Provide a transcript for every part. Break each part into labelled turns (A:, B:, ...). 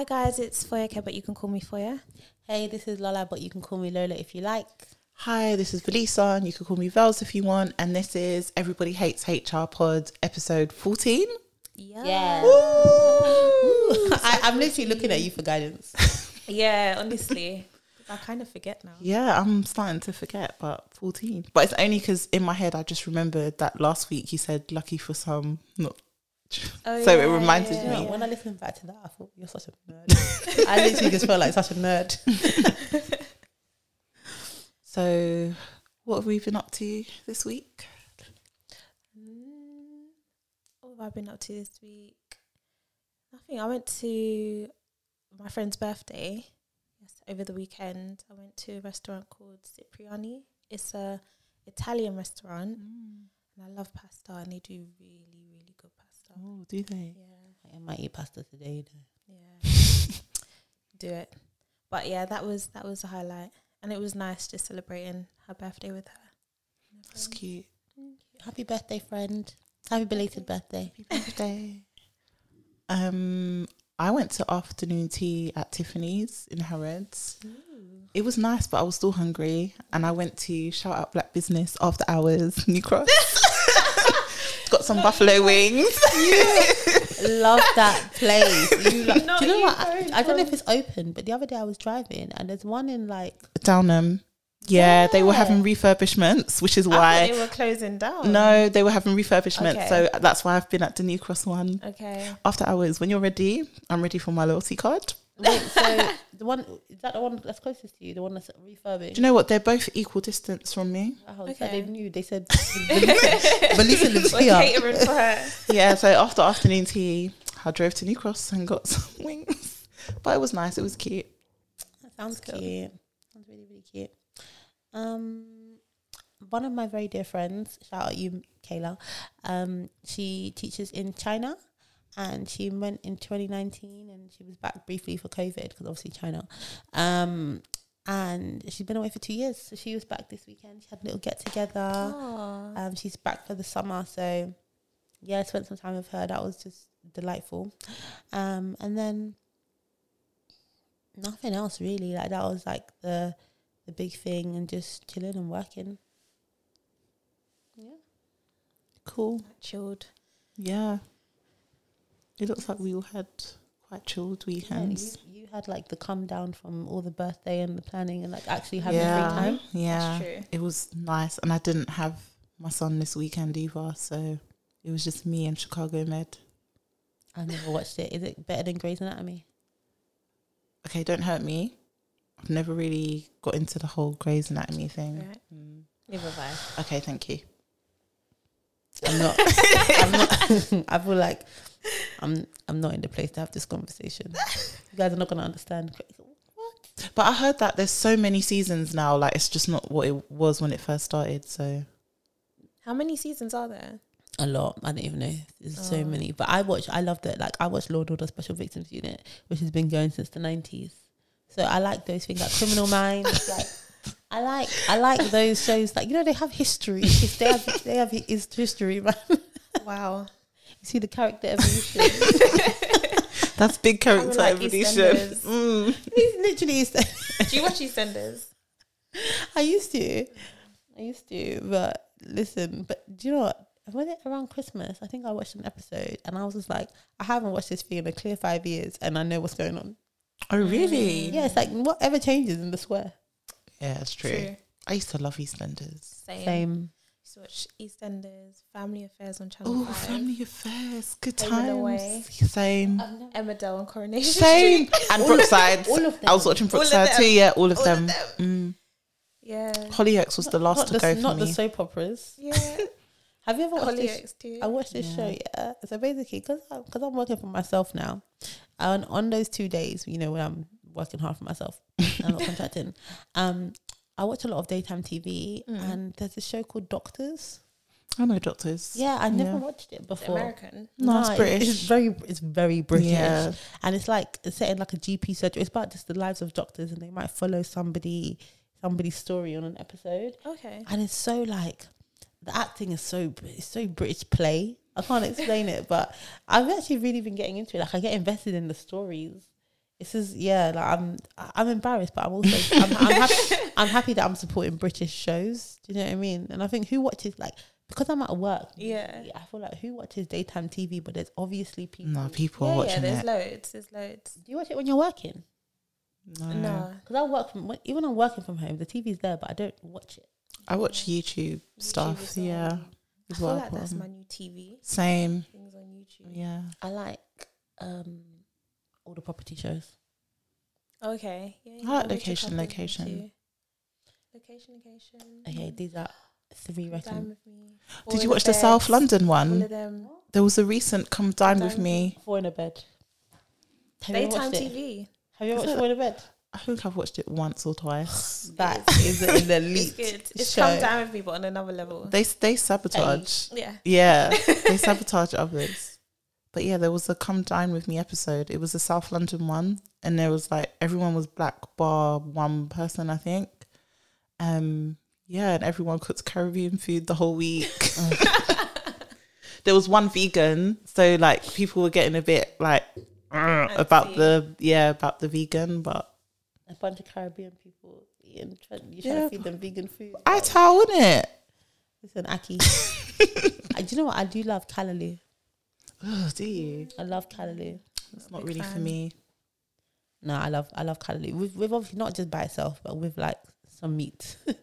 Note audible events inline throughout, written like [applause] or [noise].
A: Hi guys, it's Foye but you can call me Foye.
B: Hey, this is Lola, but you can call me Lola if you like.
C: Hi, this is Velisa, and you can call me Vels if you want. And this is Everybody Hates HR Pod, episode 14.
B: Yeah. I, I'm literally looking at you for guidance. [laughs]
A: Yeah, honestly. I kind of forget now.
C: Yeah, I'm starting to forget, but 14. But it's only because in my head, I just remembered that last week you said lucky for some, not.
A: Oh,
C: so it reminded
A: yeah,
B: You
C: me.
B: when I listened back to that, I thought you're such a nerd. [laughs] I literally just felt like such a nerd. [laughs]
C: So, what have we been up to this week?
A: Mm, what have I been up to this week? Nothing. I went to my friend's birthday. Yes, over the weekend. I went to a restaurant called Cipriani. It's a Italian restaurant, and I love pasta, and they do really, really good pasta.
C: Oh, do they?
A: Yeah,
B: I might eat pasta today. Though.
A: yeah. [laughs] do it. But yeah, that was that was a highlight, and it was nice just celebrating her birthday with her. and her
C: That's
A: friends.
C: cute.
B: Happy birthday, friend. Happy belated birthday.
C: Happy birthday. um, I went to afternoon tea at Tiffany's in Harrods. It was nice, but I was still hungry, and I went to shout out Black Business after hours, [laughs] New Cross. [laughs] Got some buffalo wings. [laughs]
B: Love that place. You like, do you know what? I, I don't know if it's open, but the other day I was driving and there's one in like
C: Downham. Yeah, they were having refurbishments, which is
A: I
C: why.
A: they were closing down.
C: No, they were having refurbishments,
A: Okay.
C: so that's why I've been at the New Cross one.
A: Okay.
C: After hours, when you're ready, I'm ready for my loyalty card.
B: Wait, [laughs] so the one is that the one that's closest to you, the one that's refurbing.
C: Do you know what? They're both equal distance from me.
B: Oh, so
A: Okay.
B: they knew. They said [laughs] [laughs] Velisa lives
A: We're
B: here.
A: catering for her.
C: Yeah, so after afternoon tea, I drove to New Cross and got some wings. But it was nice. It was cute.
B: That sounds
A: Cool.
B: cute. Sounds really, really cute. Um, one of my very dear friends, shout out you, Kayla. Um, she teaches in China, and she went in 2019, and she was back briefly for COVID because obviously China. Um, and she's been away for two years, so she was back this weekend. She had a little get together. Um, she's back for the summer, so yeah, I spent some time with her. That was just delightful. Um, and then nothing else really. Like that was like the the big thing, and just chilling and working. Yeah,
C: Cool.
A: Chilled.
C: Yeah. It looks like we all had quite chilled
B: yeah
C: weekends.
B: you, you had like the come down from all the birthday and the planning, and like actually having
C: yeah.
B: free time.
C: Yeah.
A: That's true.
C: It was nice. And I didn't have my son this weekend either. So it was just me and Chicago Med.
B: I never watched it. Is it better than Grey's Anatomy?
C: Okay, don't hurt me. I've never really got into the whole Grey's Anatomy thing.
A: Right.
C: Mm.
A: Never have
C: Okay, thank you.
B: I'm not. [laughs] I'm not. [laughs] I feel like I'm. I'm not in the place to have this conversation. You guys are not gonna understand.
C: But I heard that there's so many seasons now. Like it's just not what it was when it first started. So
A: How many seasons are there?
B: A lot. I don't even know. There's so
A: Oh.
B: many. But I watch. I loved it. Like I watched Law and Order Special Victims Unit, which has been going since the nineties. So I like those things like Criminal Minds. like I like. I like those shows. Like you know, they have history. they have. They have his history, man. [laughs]
A: Wow.
B: You see the character evolution. [laughs]
C: that's big character
A: like
C: evolution.
A: EastEnders. [laughs]
C: Mm.
B: It's literally.
A: Do you watch EastEnders?
B: I used to. I used to, but listen, but do you know what? Was it around Christmas? I think I watched an episode and I was just like, I haven't watched this thing in a clear five years and I know what's going on.
C: Oh really?
B: Yeah, it's like whatever changes in the square.
C: Yeah, it's true. I used to love EastEnders.
A: Same.
B: Same.
A: Used to watch EastEnders, Family Affairs on Channel
C: Oh, Family Affairs, good
A: and
C: times.
A: Away.
C: Same,
A: Emmerdale and Coronation
C: same.
A: Street.
C: And Brookside.
B: all of them.
C: I was watching
A: All of
C: Brookside too. Yeah, all of
A: All
C: them.
A: of
C: Mm.
A: Yeah.
C: Hollyoaks was the last to
B: the,
C: go for
B: not the soap operas.
A: Yeah. [laughs]
B: Have you ever watched this?
A: Hollyoaks too.
B: I watched this
C: Yeah.
B: show, yeah. So basically, because because I'm working for myself now, and on those two days, you know, when I'm working hard for myself, [laughs] I'm not contracting. Um, I watch a lot of daytime TV,
A: Mm.
B: and there's a show called Doctors.
C: I know doctors.
B: Yeah, I never
C: Yeah.
B: watched it
A: It's
B: before.
A: American.
C: No, it's
B: it-
C: British.
B: It's very, it's very British,
C: Yeah.
B: and it's like it's set in like a GP surgery. It's about just the lives of doctors, and they might follow somebody, somebody's story on an episode,
A: Okay.
B: and it's so like the acting is so it's so British play. I can't explain it, but I've actually really been getting into it. Like I get invested in the stories. This is yeah, like I'm I'm embarrassed, but I'm also I'm, I'm happy [laughs] I'm happy that I'm supporting British shows. Do you know what I mean? And I think who watches like because I'm at work.
A: Yeah.
B: I feel like who watches daytime TV, but there's obviously people.
C: No, people are
A: Yeah, yeah, there's
C: it.
A: loads. There's loads.
B: Do you watch it when you're working?
C: No.
A: No.
B: Because I work from even I'm working from home, the TV's there, but I don't watch it.
C: I watch YouTube stuff.
A: as well.
C: yeah.
A: I
C: as
A: feel
C: well,
A: like that's my new TV.
C: Same.
A: Things on YouTube.
C: Yeah.
B: I like um all the property shows.
A: Okay. Yeah,
C: I like location,
A: couple of them
C: location.
A: Location, location.
B: Okay, these are three
A: Come
B: recommend.
A: Dine with me.
C: Did you watch the
A: beds,
C: South London
A: All
C: one?
A: of them.
C: There was a recent Come Dine
A: Dine
C: with
A: with
C: Me.
B: Four in a bed. Have
A: Daytime
B: watched it?
A: TV.
B: Have you ever
C: Is
B: watched
C: it?
B: Four in a bed?
C: I think I've watched it once or twice. [sighs]
B: That is an [laughs]
A: It's
B: elite
A: good. It's
B: show.
A: come down with me, but on another level.
C: They they sabotage.
A: Yeah.
C: Yeah, [laughs] they sabotage others. But yeah, there was a Come Dine with Me episode. It was a South London one, and there was like everyone was black bar one person, I think. Um, yeah, and everyone cooked Caribbean food the whole week. [laughs] [laughs] there was one vegan, so like people were getting a bit like about the yeah about the vegan, but
B: A bunch of Caribbean people eating. Try, you try
C: Yeah.
B: to feed them vegan food.
C: I tell, wouldn't it?
B: Listen, Aki. [laughs] I, do you know what? I do love Callaloo.
C: Oh, [sighs] do you?
B: I love Callaloo.
C: It's not
A: Big
C: really for me.
B: No, I love I love Callaloo. With with obviously not just by itself, but with like some meat. [laughs] but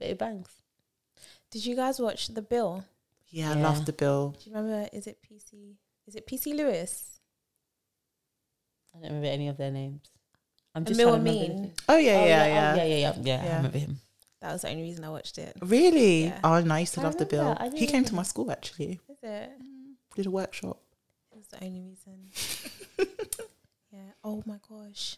B: it bangs.
A: Did you guys watch The Bill?
C: Yeah, I
B: Yeah.
C: love the bill.
A: Do you remember? Is it PC? Is it PC Lewis?
B: I don't remember any of their names. I'm
A: And
B: just
A: Mil
B: trying to remember
A: Amin.
C: Oh yeah, oh,
B: the-
C: yeah,
B: oh,
C: yeah.
B: yeah, yeah, yeah, yeah. I remember him.
A: That was the only reason I watched it.
C: Really?
A: Yeah.
C: Oh, no, I used to
B: I
C: love the bill. He came to my school actually.
A: Is it? Mm.
C: Did a workshop.
A: It was the only reason. [laughs] yeah. Oh my gosh.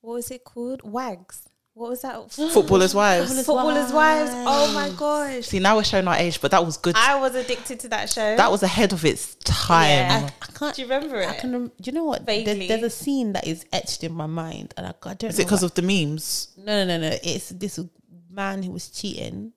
A: What was it called? Wags. What was that? [gasps]
C: Footballers' wives.
B: Footballers'
A: Footballers' wives. Oh my gosh.
C: See, now we're showing our age, but that was good.
A: I was addicted to that show.
C: that was ahead of its time.
A: Yeah.
B: I can't.
A: Do you remember it?
B: I can. rem- Do you know what? There's, there's a scene that is etched in my mind, and I, I don't.
C: Is it because of the memes?
B: No, no, no, no. It's this man who was cheating,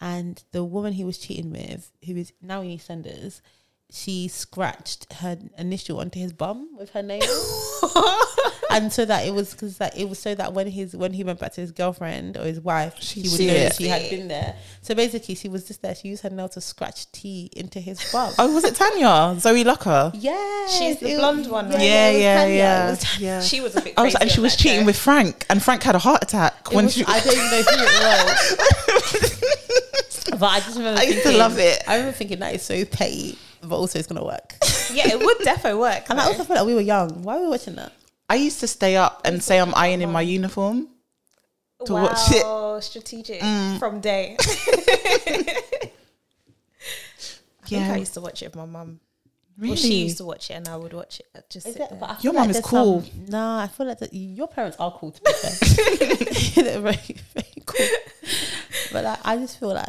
B: and the woman he was cheating with, who is now in EastEnders, she scratched her initial onto his bum with her nail, [laughs] and so that it was because that it was so that when his when he went back to his girlfriend or his wife, she would know that she had been there. So basically, she was just there. She used her nail to scratch tea into his bum.
C: Oh, was it Tanya? Zoe Lucker?
B: Yeah,
A: She's the blonde one, right?
C: Yeah, yeah, yeah.
B: was Tanya.
C: yeah.
A: She was a bit.
C: I was, and she was cheating
A: show.
C: with Frank, and Frank had a heart attack
B: It
C: when
B: was-
C: she.
B: I don't even know who it was. [laughs] But I just remember
C: I used to
B: thinking-
C: love it.
B: I remember thinking that is so petty, but also it's gonna work. [laughs]
A: Yeah, it would defo work.
B: And I
A: though.
B: also feel like we were young. Why were we watching that?
C: I used to stay up and say I'm ironing my uniform. to
A: wow,
C: watch it. Mm.
A: strategic from day. [laughs] [laughs] I think
C: Yeah.
A: I used to watch it with my mum.
C: Really?
A: Well, she used to watch it, and I would watch it. I'd just sit
B: it?
A: there.
B: But I
C: Your
B: like
C: mum is cool.
B: Some, nah, I feel like that, your parents are cool to be fair. They're very, very cool. But like, I just feel like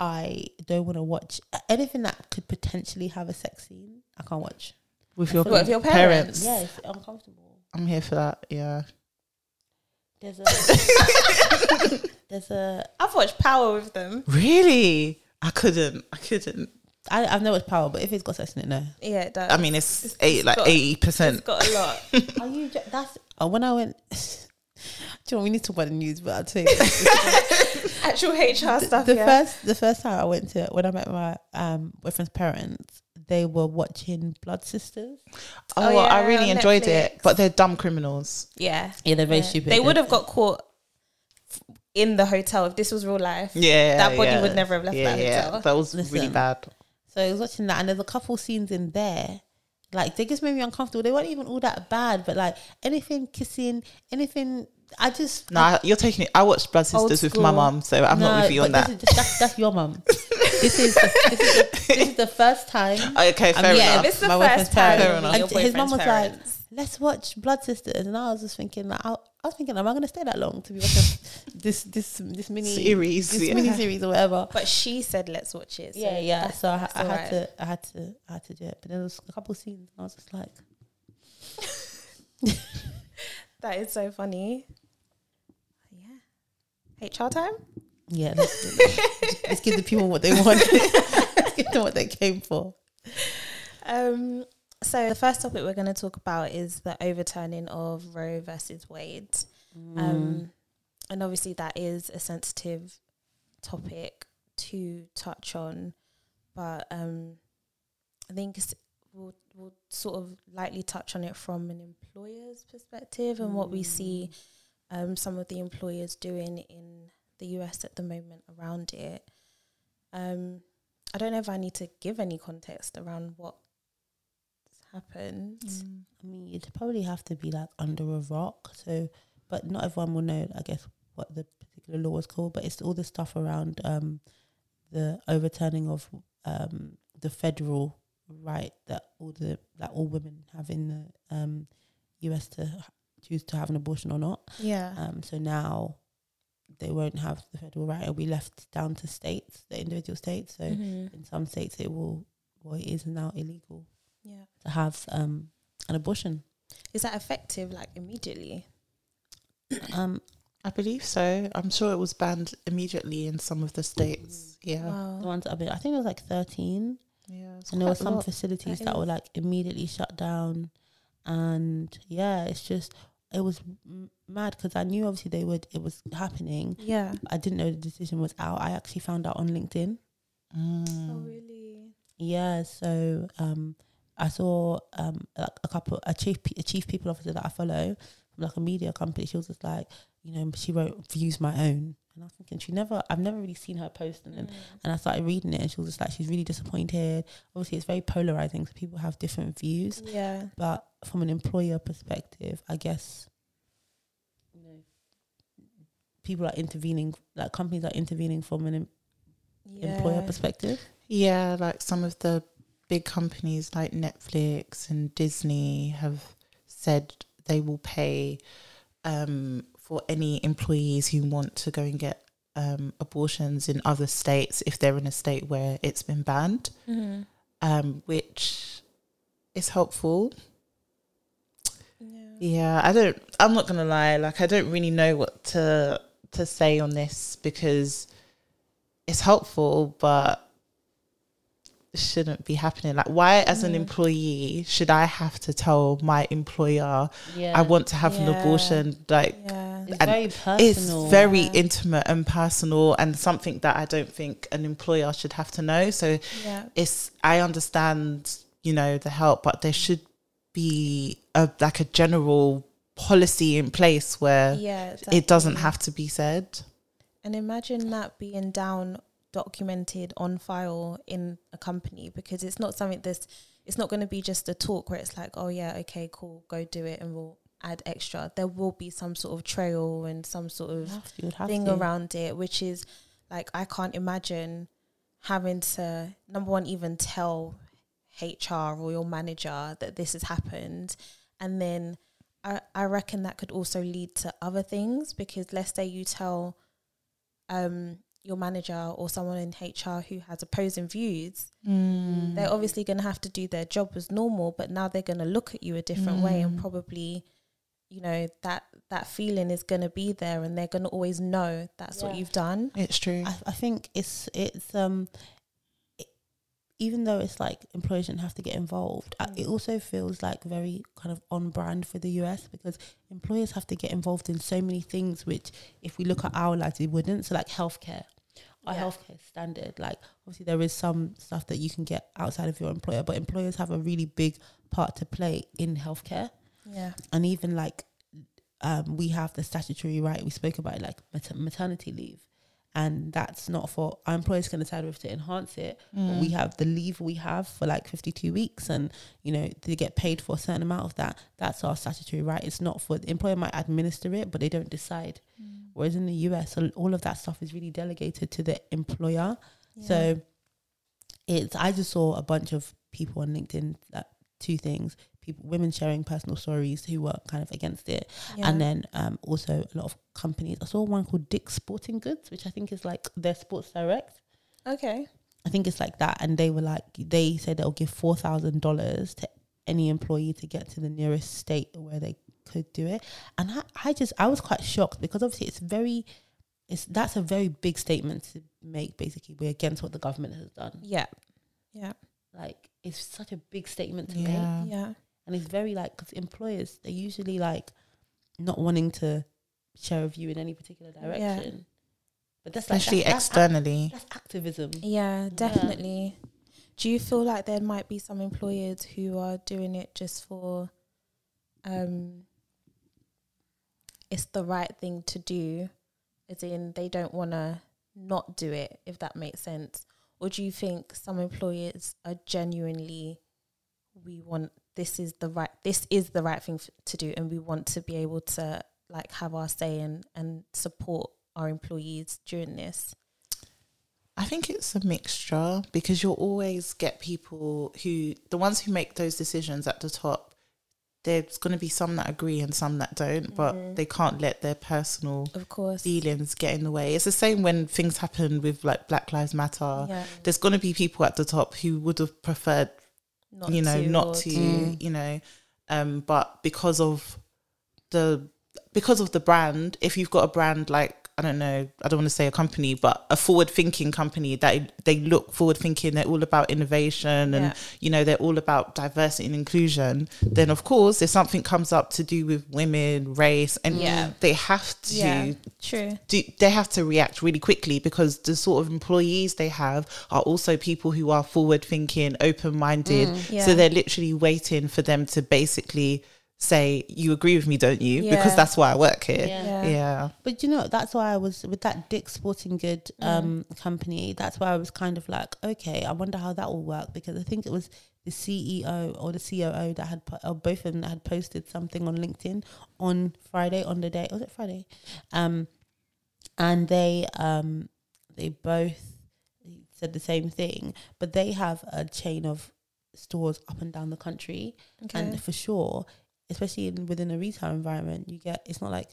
B: I don't want to watch anything that could potentially have a sex scene. I can't watch.
C: with your,
A: with your parents?
B: Yeah, it's uncomfortable.
C: I'm here for that. Yeah.
B: There's a [laughs] there's a
A: I've watched Power with them.
C: Really? I couldn't. I couldn't.
B: I I've never watched Power, but if it's got sex in it, no.
A: Yeah, it does.
C: I mean, it's,
A: It's-
C: eight,
A: it's
C: like
A: got-
C: eighty
A: it's
C: percent.
A: got a lot. [laughs]
B: Are you? That's oh, when I went. [laughs] Do you know, we need to talk about the news, but I'll tell you. [laughs]
A: Actual HR stuff.
B: the
A: yeah.
B: first, the first time I went to when I met my um boyfriend's parents, they were watching Blood Sisters.
C: Oh,
A: Oh,
C: I really
A: on
C: enjoyed it, but they're dumb criminals.
A: yeah,
B: Yeah, they're very
A: yeah.
B: stupid.
A: They would have got caught f- in the hotel if this was real life.
C: Yeah,
A: That body
C: yeah.
A: would never have left
C: yeah,
A: that
C: yeah.
A: hotel.
C: That was really bad.
B: So I was watching that, and there's a couple scenes in there. Like they just made me uncomfortable. They weren't even all that bad, but like anything kissing, anything. I just
C: No, I- you're taking it. I watched Blood Sisters with my
A: school.
C: mum, so I'm not
B: No,
C: with you on
B: but
C: that.
B: This is that's, that's your mum. [laughs] this is the, this is the, this is the first time. [laughs]
C: Okay,
B: I'm-
C: fair um,
B: yeah,
C: enough.
A: This is the
B: My
A: first time.
C: Fair enough.
B: And his mum was
A: parents.
B: like, "Let's watch Blood Sisters," and I was just thinking, like, I, I was thinking, am I going to stay that long to be watching [laughs] this this this mini
C: Series,
B: this
C: yeah.
B: mini series or whatever?
A: But she said, "Let's watch it." So
B: yeah, yeah. So I, I had
A: alright.
B: to, I had to, I had to do it. But there was a couple of scenes, and I was just like, [laughs]
A: That is so funny. Yeah. HR time.
B: "Yeah, let's, let's, let's give the people what they want. [laughs] let's give them what they came for."
A: Um, So the first topic we're going to talk about is the overturning of Roe versus Wade.
B: Mm.
A: Um, and obviously that is a sensitive topic to touch on, but um, I think we'll we'll sort of lightly touch on it from an employer's perspective and what we see um, some of the employers doing in the US at the moment around it. Um, I don't know if I need to give any context around what happened.
C: Mm.
B: I mean, you'd probably have to be like under a rock. So, but not everyone will know, I guess, what the particular law was called. But it's all the stuff around um, the overturning of um, the federal right that all the that all women have in the um, US to choose to have an abortion or not.
A: Yeah.
B: Um, so now they won't have the federal right; it'll be left down to states, the individual states. So
A: Mhm.
B: in some states, it will, well, it is now illegal
A: Yeah.
B: to have um, an abortion.
A: Is that effective like immediately? [coughs]
B: Um,
C: I believe so. I'm sure it was banned immediately in some of the states. Yeah.
B: the ones that have been, I think it was like 13,
C: Yeah.
B: and there were some
C: lot.
B: facilities
A: That
B: that, were like immediately shut down. And yeah, it's just, it was mad because I knew obviously they would, it was happening.
A: Yeah.
B: I didn't know the decision was out. I actually found out on LinkedIn.
C: Mm.
A: Oh really?
B: Yeah, so um, I saw um like a couple a chief a chief people officer that I follow from like a media company. She was just like, you know, she wrote views my own, and I was thinking she never I've never really seen her post, and then and I started reading it, and she was just like she's really disappointed. Obviously, it's very polarizing, so people have different views.
A: Yeah.
B: But from an employer perspective, I guess you know people are intervening, like companies are intervening from an em-
A: Yeah.
B: employer perspective.
C: Yeah, like some of the big companies like Netflix and Disney have said they will pay um, for any employees who want to go and get um, abortions in other states if they're in a state where it's been banned,
A: Mm-hmm.
C: um, which is helpful.
A: Yeah.
C: Yeah, I don't. I'm not gonna lie. Like, I don't really know what to to say on this because it's helpful, but shouldn't be happening. Like, why, as an
A: Mhm.
C: employee, should I have to tell my employer
B: Yeah,
C: I want to have an abortion? Like,
A: Yeah.
B: It's very
C: it's very
A: Yeah.
C: intimate and personal, and something that I don't think an employer should have to know. So
A: Yeah.
C: it's I understand, you know, the help, but there should be a like a general policy in place where
A: Yeah.
C: it doesn't have to be said.
A: And imagine that being down, documented on file in a company because it's not something that's, it's not going to be just a talk where it's like, oh yeah, okay, cool, go do it and we'll add extra. There will be some sort of trail and some sort of
B: to- you would have
A: thing
B: to.
A: around it, which is like, I can't imagine having to, number one, even tell HR or your manager that this has happened. And then I, I reckon that could also lead to other things because let's say you tell um, your manager or someone in HR who has opposing views,
C: Mm.
A: they're obviously going to have to do their job as normal, but now they're going to look at you a different way and
C: Mm.
A: probably, you know, that that feeling is going to be there and they're going to always know that's what you've done.
C: It's true.
B: I, I think it's it's um it, even though it's like employers shouldn't have to get involved, I- it
A: Mm.
B: also feels like very kind of on brand for the US because employers have to get involved in so many things which if we look at our lives it wouldn't. So like healthcare. Our
A: Yeah.
B: healthcare standard, like obviously there is some stuff that you can get outside of your employer, but employers have a really big part to play in healthcare
A: Yeah.
B: and even like um, we have the statutory right we spoke about it, like mater- maternity leave and that's not for our employers can decide whether to enhance it.
C: Mm.
B: we have the leave we have for like 52 weeks and you know they get paid for a certain amount of that. That's our statutory right. It's not for the employer might administer it but they don't decide. Whereas in the us all of that stuff is really delegated to the employer. So it's I just saw a bunch of people on LinkedIn that two things. People women sharing personal stories who were kind of against it.
A: Yeah.
B: And then um also a lot of companies. I saw one called Dick's Sporting Goods, which I think is like their sports direct.
A: okay.
B: I think it's like that. And they were like they said they'll give four thousand dollars to any employee to get to the nearest state where they could do it. And I, I just I was quite shocked because obviously it's very it's that's a very big statement to make basically we're against what the government has done.
A: Yeah. Yeah.
B: like it's such a big statement to
C: Yeah.
B: make,
A: Yeah.
B: And it's very like because employers they're usually like not wanting to share a view in any particular direction. But that's like,
C: Especially
B: that's, that's,
C: externally.
B: that's activism.
A: Yeah, definitely. Do you feel like there might be some employers who are doing it just for um it's the right thing to do as in they don't want to not do it if that makes sense or do you think some employers are genuinely we want this is the right this is the right thing f- to do and we want to be able to like have our say and and support our employees during this
C: I think it's a mixture because you'll always get people who, the ones who make those decisions at the top, there's going to be some that agree and some that don't, but mm-hmm. they can't let their personal
A: of course
C: feelings get in the way. It's the same when things happen with like Black Lives Matter.
A: yeah
C: There's going to be people at the top who would have preferred
A: not
C: you know
A: to
C: not to
B: Mm.
C: you know um but because of the because of the brand if you've got a brand like i don't know i don't want to say a company but a forward thinking company that they look forward thinking they're all about innovation and
A: Yeah.
C: you know they're all about diversity and inclusion then of course if something comes up to do with women race and
A: Yeah.
C: they have to
A: Yeah. True.
C: do they have to react really quickly because the sort of employees they have are also people who are forward thinking, open minded.
A: Mm, yeah.
C: So they're literally waiting for them to basically say, You agree with me, don't you?
A: Yeah.
C: Because that's why I work here.
B: Yeah.
A: Yeah.
C: Yeah.
B: But you know, that's why I was with that Dick Sporting Good um, company. That's why I was kind of like, okay, I wonder how that will work because I think it was the CEO or the COO that had, or both of them that had posted something on LinkedIn on Friday on the day. Was it Friday? Um, and they um, they both said the same thing, but they have a chain of stores up and down the country,
A: Okay.
B: and for sure, especially in, within a retail environment, you get it's not like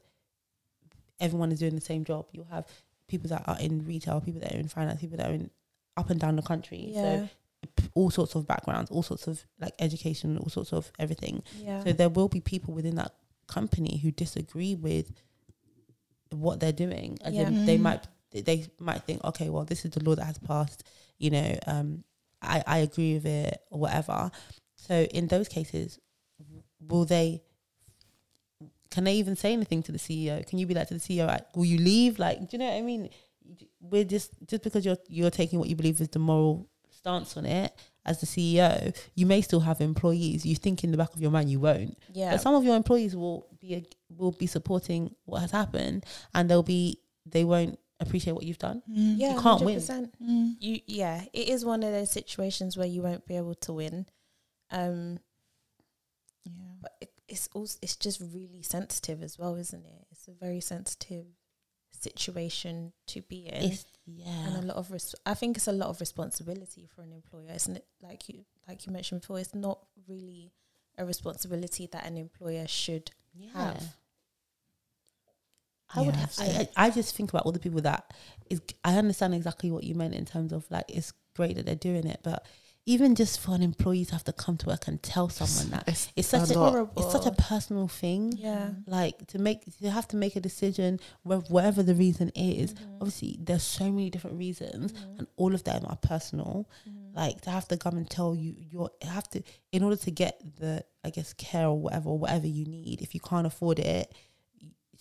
B: everyone is doing the same job. You'll have people that are in retail, people that are in finance, people that are in up and down the country.
A: yeah.
B: So all sorts of backgrounds, all sorts of like education, all sorts of everything.
A: yeah.
B: So there will be people within that company who disagree with what they're doing. As
A: Yeah.
B: they
C: Mhm.
B: might they might think, okay, well, this is the law that has passed. You know, um, I I agree with it or whatever. So in those cases, will they? Can they even say anything to the CEO? Can you be like to the CEO, like, will you leave? Like, do you know what I mean? We're just just because you're you're taking what you believe is the moral stance on it as the CEO, you may still have employees. You think in the back of your mind you won't,
A: yeah.
B: but some of your employees will be a, will be supporting what has happened, and they'll be they won't appreciate what you've done.
A: yeah.
B: you can't win.
A: 100%.
C: Mm.
A: You yeah. It is one of those situations where you won't be able to win. Um,
C: Yeah.
A: but it, it's also it's just really sensitive as well, isn't it? It's a very sensitive situation to be in.
B: It's
A: and a lot of res- I think it's a lot of responsibility for an employer, isn't it? Like you like you mentioned before, it's not really a responsibility that an employer should
B: yeah.
A: have.
B: I would.
C: Yeah,
B: Ha- I, I I just think about all the people that is. I understand exactly what you meant in terms of like it's great that they're doing it, but even just for an employee to have to come to work and tell someone that
C: It's,
B: it's such a,
C: lot.
A: horrible.
B: it's such a personal thing.
A: Yeah.
B: Like to make you have to make a decision wh- whatever the reason is.
A: Mhm.
B: Obviously, there's so many different reasons,
A: Mhm.
B: and all of them are personal.
A: Mhm.
B: Like to have to come and tell you you have to in order to get the I guess care or whatever or whatever you need. If you can't afford it,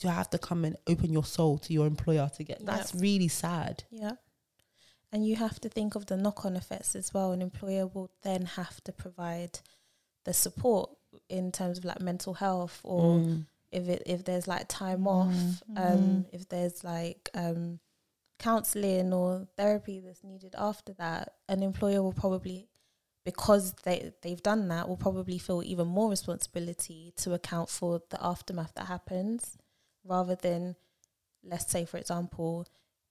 B: you have to come and open your soul to your employer to get.
A: Yeah.
B: That's really sad.
A: Yeah. And you have to think of the knock on effects as well. An employer will then have to provide the support in terms of like mental health or
B: Mm.
A: if it if there's like time off,
C: Mm,
A: um, if there's like um counselling or therapy that's needed after that, an employer will probably because they they've done that will probably feel even more responsibility to account for the aftermath that happens rather than let's say for example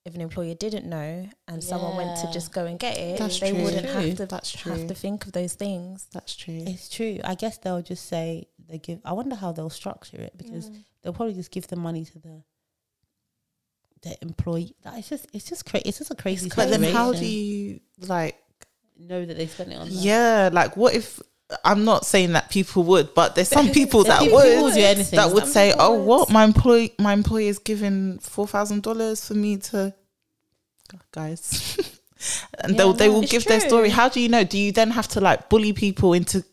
A: if an employer didn't know and someone went to just go and get it
C: That's
A: they
C: true.
A: wouldn't
B: True.
A: have to
C: That's true.
A: have to think of those things
C: That's true.
B: It's true. I guess they'll just say they give. I wonder how they'll structure it because
A: Mm.
B: they'll probably just give the money to the the employee. That it's just it's just crazy. It's just a crazy.
C: But then how do you like
B: know that they spent it on? that?
C: Yeah, like what if I'm not saying that people would, but there's some people that
B: people who
C: would
B: do anything.
C: that would say, "Oh,
A: would.
C: what my employee my employee is giving four thousand dollars for me to guys." [laughs] and
B: Yeah,
C: they'll they
B: no,
C: will
A: it's
C: give their story. How do you know? Do you then have to like bully people into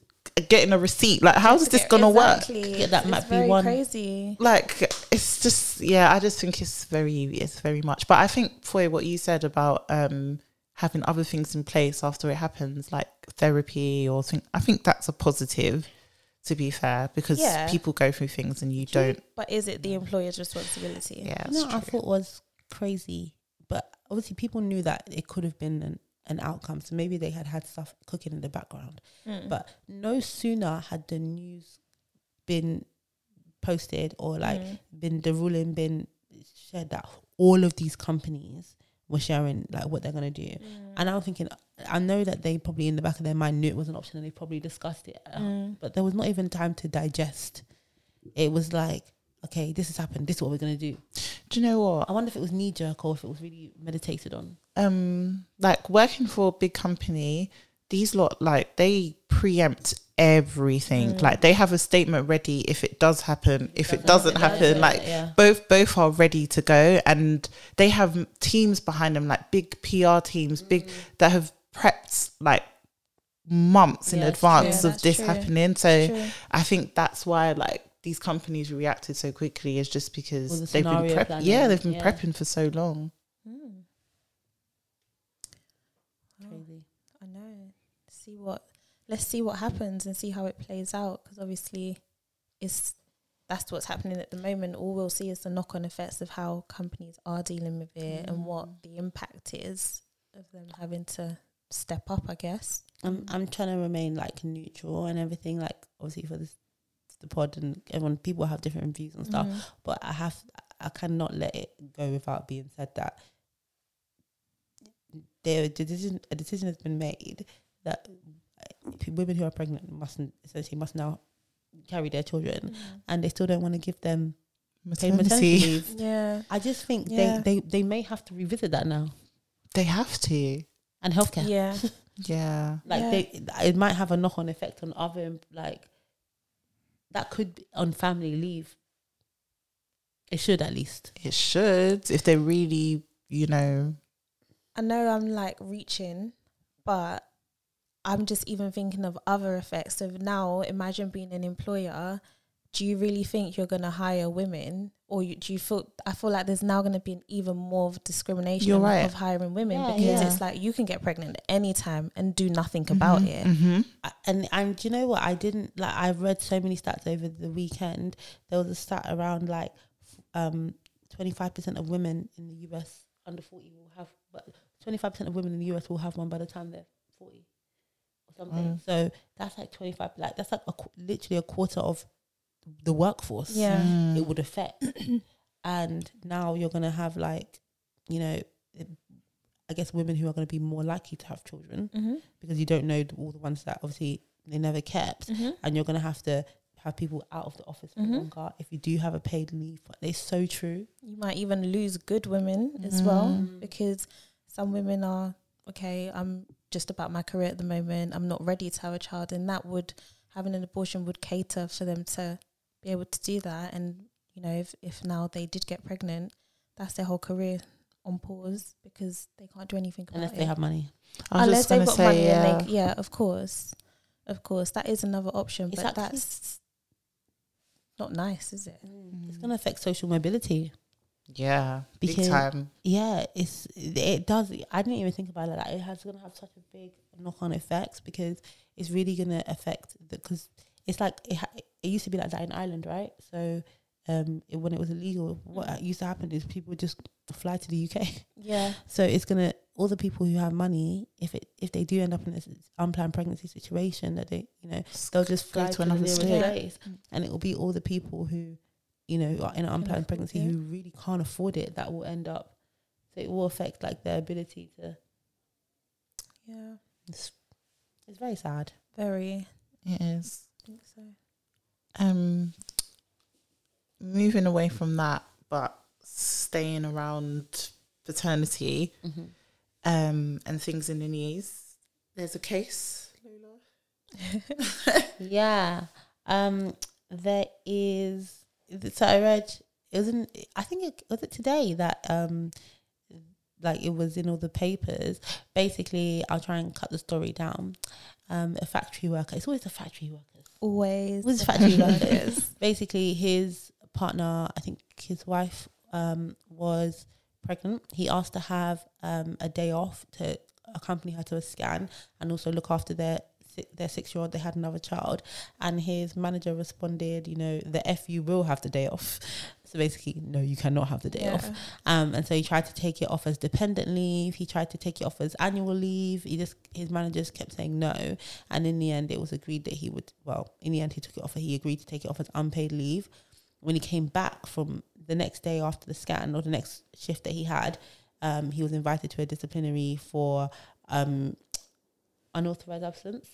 C: getting a receipt? Like, how is this gonna work?
B: Yeah, that
A: It's
B: might be one.
A: crazy.
C: Like, it's just yeah. I just think it's very it's very much. But I think for what you said about um having other things in place after it happens, like therapy or thing, I think that's a positive. To be fair, because
A: Yeah.
C: people go through things and you don't.
A: But is it the employer's responsibility?
C: Yeah,
B: You know,
C: that's
B: what I thought was crazy, but obviously people knew that it could have been an, an outcome. So maybe they had had stuff cooking in the background.
A: Mm.
B: But no sooner had the news been posted or like
A: Mm.
B: been the ruling been shared that all of these companies were sharing like what they're gonna do.
A: Mm.
B: And I'm thinking, I know that they probably in the back of their mind knew it was an option and they probably discussed it,
A: Mm.
B: but there was not even time to digest. It was like, okay, this has happened. This is what we're gonna do.
C: Do you know what?
B: I wonder if it was knee jerk or if it was really meditated on.
C: um like working for a big company these lot like they preempt everything
A: Mm.
C: like they have a statement ready if it does happen if it doesn't happen like
B: yeah.
C: both both are ready to go and they have teams behind them like big pr teams big
A: Mm.
C: that have prepped like months in
B: Yeah, it's
C: advance
A: true.
C: of
A: That's
C: this
A: true.
C: happening so
A: True.
C: i think that's why like these companies reacted so quickly is just because
B: the
C: they've been prepping yeah they've been
B: yeah.
C: prepping for so long
A: Mm. Oh,
B: Crazy.
A: I know. See what. Let's see what happens and see how it plays out. Because obviously, it's that's what's happening at the moment. All we'll see is the knock-on effects of how companies are dealing with it and what the impact is of them having to step up. I guess.
B: I'm I'm trying to remain like neutral and everything. Like obviously for this the pod and everyone people have different views and stuff.
A: Mhm.
B: But I have I cannot let it go without being said that there a decision a decision has been made that uh, women who are pregnant mustn't essentially must now carry their children and they still don't want to give them maternity
C: maternity
B: leave.
A: Yeah.
B: I just think
A: Yeah.
B: they, they, they may have to revisit that now.
C: they have to
B: And healthcare.
A: Yeah. [laughs]
C: yeah
B: Like
A: Yeah.
B: they it might have a knock on effect on other like that could be on family leave. It should at least.
C: It should, if they really, you know,
A: I know I'm like reaching, but I'm just even thinking of other effects. So now, imagine being an employer. Do you really think you're going to hire women, or you, do you feel? I feel like there's now going to be an even more of discrimination
C: You're right.
A: of hiring women
B: Yeah,
A: because
C: yeah.
A: it's like you can get pregnant at any time and do nothing about it.
C: hmm
B: I- and and do you know what I didn't like I've read so many stats over the weekend there was a stat around like um 25% of women in the US under 40 will have but 25% of women in the US will have one by the time they're 40 or something
C: Mm.
B: so that's like 25 like that's like a, qu- literally a quarter of the workforce
A: Yeah.
C: Mm.
B: it would affect [clears throat] and now you're going to have like you know I guess women who are going to be more likely to have children
A: Mm-hmm.
B: because you don't know all the ones that obviously they never kept,
A: Mm-hmm.
B: and you're gonna have to have people out of the office for
A: Mhm.
B: longer if you do have a paid leave. It's so true.
A: You might even lose good women as well
B: Mm.
A: because some women are okay. I'm just about my career at the moment. I'm not ready to have a child, and that would having an abortion would cater for them to be able to do that. And you know, if if now they did get pregnant, that's their whole career on pause because they can't do anything about
B: Unless
A: it.
B: they have money.
C: I was
A: Unless they've got
C: say,
A: money,
C: yeah.
A: and they, yeah, of course, of course, that is another option,
B: It's
A: but
B: actually-
A: that's not nice, is it? Mm.
B: It's gonna affect social mobility.
C: Yeah, big
B: Because-
C: time.
B: Yeah, it's it does. I didn't even think about it like that. It has gonna have such a big knock on effects because it's really gonna affect because it's like it, it used to be like that in Ireland, right? So. Um, it, when it was illegal, what used to happen is people would just fly to the UK.
A: Yeah, [laughs]
B: So it's gonna all the people who have money, if it if they do end up in this unplanned pregnancy situation, that they you know they'll just fly
C: to
B: to,
C: another state.
B: place, and it will be all the people who you know are in an unplanned pregnancy
A: it.
B: who really can't afford it that will end up. So it will affect like their ability to.
A: yeah,
B: It's, it's very sad.
A: very.
C: It is.
A: I think so.
C: Um, moving away from that, but staying around paternity, um, and things in the news. There's a case. Lola. [laughs]
B: Yeah. Um. There is. So I read. It wasn't. I think it was it today that um, like it was in all the papers. Basically, I'll try and cut the story down. Um, a factory worker. It's always the factory workers.
A: Always.
B: Was factory [laughs]
A: workers.
B: Basically, his partner, I think his wife, um, was pregnant. He asked to have um, a day off to accompany her to a scan and also look after their their six year old. They had another child, and his manager responded, "You know, the F you will have the day off." So basically, no, you cannot have the day
A: Yeah.
B: off. Um, and so he tried to take it off as dependent leave. He tried to take it off as annual leave. He just his managers kept saying no, and in the end, it was agreed that he would. Well, in the end, he took it off. He agreed to take it off as unpaid leave. When he came back from the next day after the scan or the next shift that he had, um, he was invited to a disciplinary for um, unauthorized absence,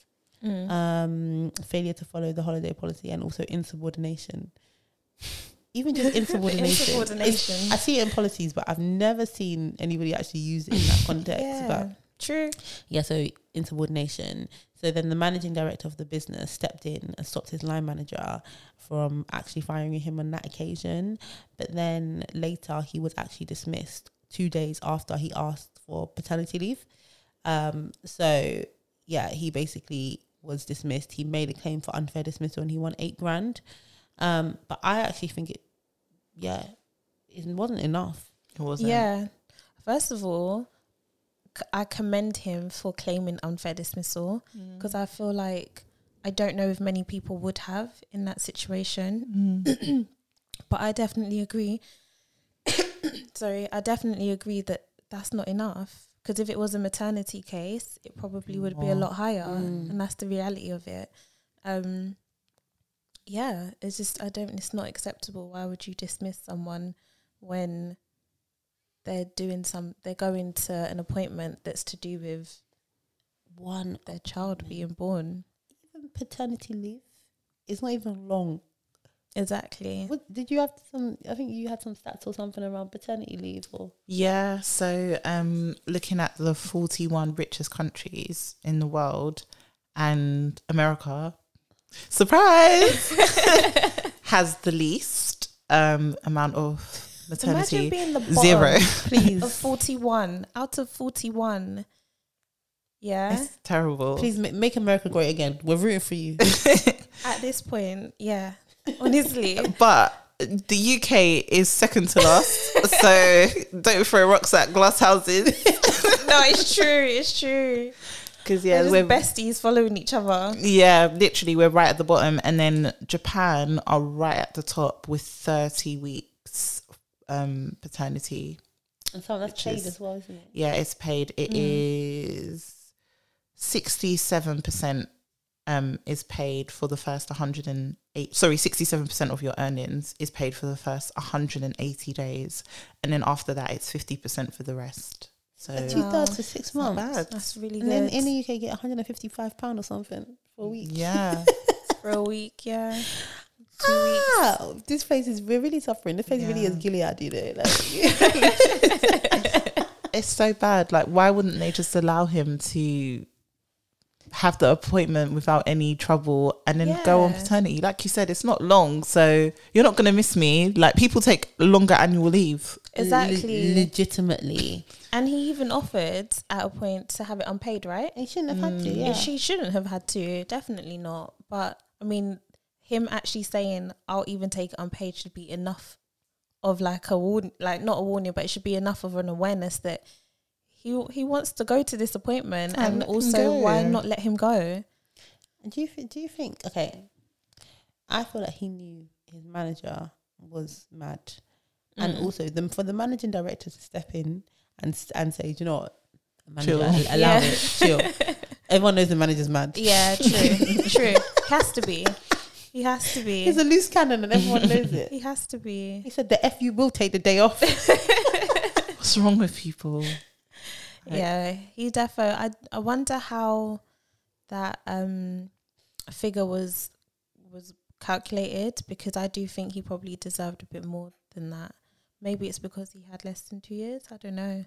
A: Mm.
B: um, failure to follow the holiday policy, and also insubordination. Even just [laughs] insubordination.
A: Insubordination.
B: I see it in policies, but I've never seen anybody actually use it in that context.
A: yeah.
B: But
A: True.
B: yeah, so insubordination. So then the managing director of the business stepped in and stopped his line manager from actually firing him on that occasion. But then later he was actually dismissed two days after he asked for paternity leave. Um, so yeah, he basically was dismissed. He made a claim for unfair dismissal and he won eight grand. Um, but I actually think it, yeah, it wasn't enough.
C: It wasn't.
A: Yeah. First of all, I commend him for claiming unfair dismissal because I feel like I don't know if many people would have in that situation.
C: Mm. [clears throat]
A: but I definitely agree. [coughs] Sorry, I definitely agree that that's not enough. Because if it was a maternity case, it probably would be a lot higher,
B: Mm.
A: and that's the reality of it. Um, yeah, it's just I don't. It's not acceptable. Why would you dismiss someone when they're doing some? They're going to an appointment that's to do with
B: One
A: their child being born.
B: even paternity leave is not even long.
A: Exactly.
B: What did you have some? I think you had some stats or something around paternity leave or
C: Yeah, so um, looking at the 41 richest countries in the world and America, surprise, [laughs] has the least um, amount of maternity.
A: Imagine
C: maternity.
A: being the bottom
C: Zero.
B: please, [laughs]
A: of forty-one out of forty-one. Yeah.
C: It's terrible.
B: please make America great again. We're rooting for you. [laughs]
A: At this point, yeah. Honestly,
C: But the UK is second to last, [laughs] so don't throw rocks at glass houses. [laughs]
A: no, it's true. It's true.
C: Because
A: Yeah, we're
C: we're
A: besties following each other.
C: Yeah, literally, we're right at the bottom, and then Japan are right at the top with thirty weeks um paternity.
B: And so that's paid
C: is-
B: as well, isn't it?
C: Yeah, it's paid. It is sixty-seven percent um is paid for the first one hundred and eight. Sorry, sixty-seven percent of your earnings is paid for the first one hundred and eighty days, and then after that, it's fifty percent for the rest. So
B: Two thirds for six months.
C: bad.
A: That's really
B: And then in the UK, you get 155 pound or something for a week.
C: Yeah. [laughs] [laughs]
A: for a week, yeah. Two weeks.
B: Ah, this face is we're really suffering. This face really is Gilead, you know. Like, [laughs]
C: it's so bad. Like, why wouldn't they just allow him to have the appointment without any trouble and then go on
A: Yeah.
C: paternity? Like you said, it's not long, so you're not gonna miss me. Like people take longer annual leave.
A: Exactly.
B: Le- legitimately.
A: and he even offered at a point to have it unpaid, right?
B: He shouldn't have had to.
C: Mm.
B: Yeah.
A: She shouldn't have had to. Definitely not. But I mean, him actually saying I'll even take it unpaid should be enough of like a warning, like not a warning, but it should be enough of an awareness that he he wants to go to this appointment,
C: Oh,
A: and also why not let him go?
B: Do you thi- do you think? Okay, I feel like he knew his manager was mad, and
A: Mm.
B: also the, for the managing director to step in and and say, do you know what, manager,
C: Chill.
B: al- allow [laughs]
A: Yeah.
B: it, chill. Everyone knows the manager's mad.
A: Yeah, true, [laughs] true. He has to be. He has to be.
B: He's a loose cannon, and everyone knows it.
A: he has to be.
B: He said the F you will take the day off. [laughs]
C: What's wrong with people?
A: Yeah, he defo. I I wonder how that um figure was was calculated because I do think he probably deserved a bit more than that. Maybe it's because he had less than two years. I don't know.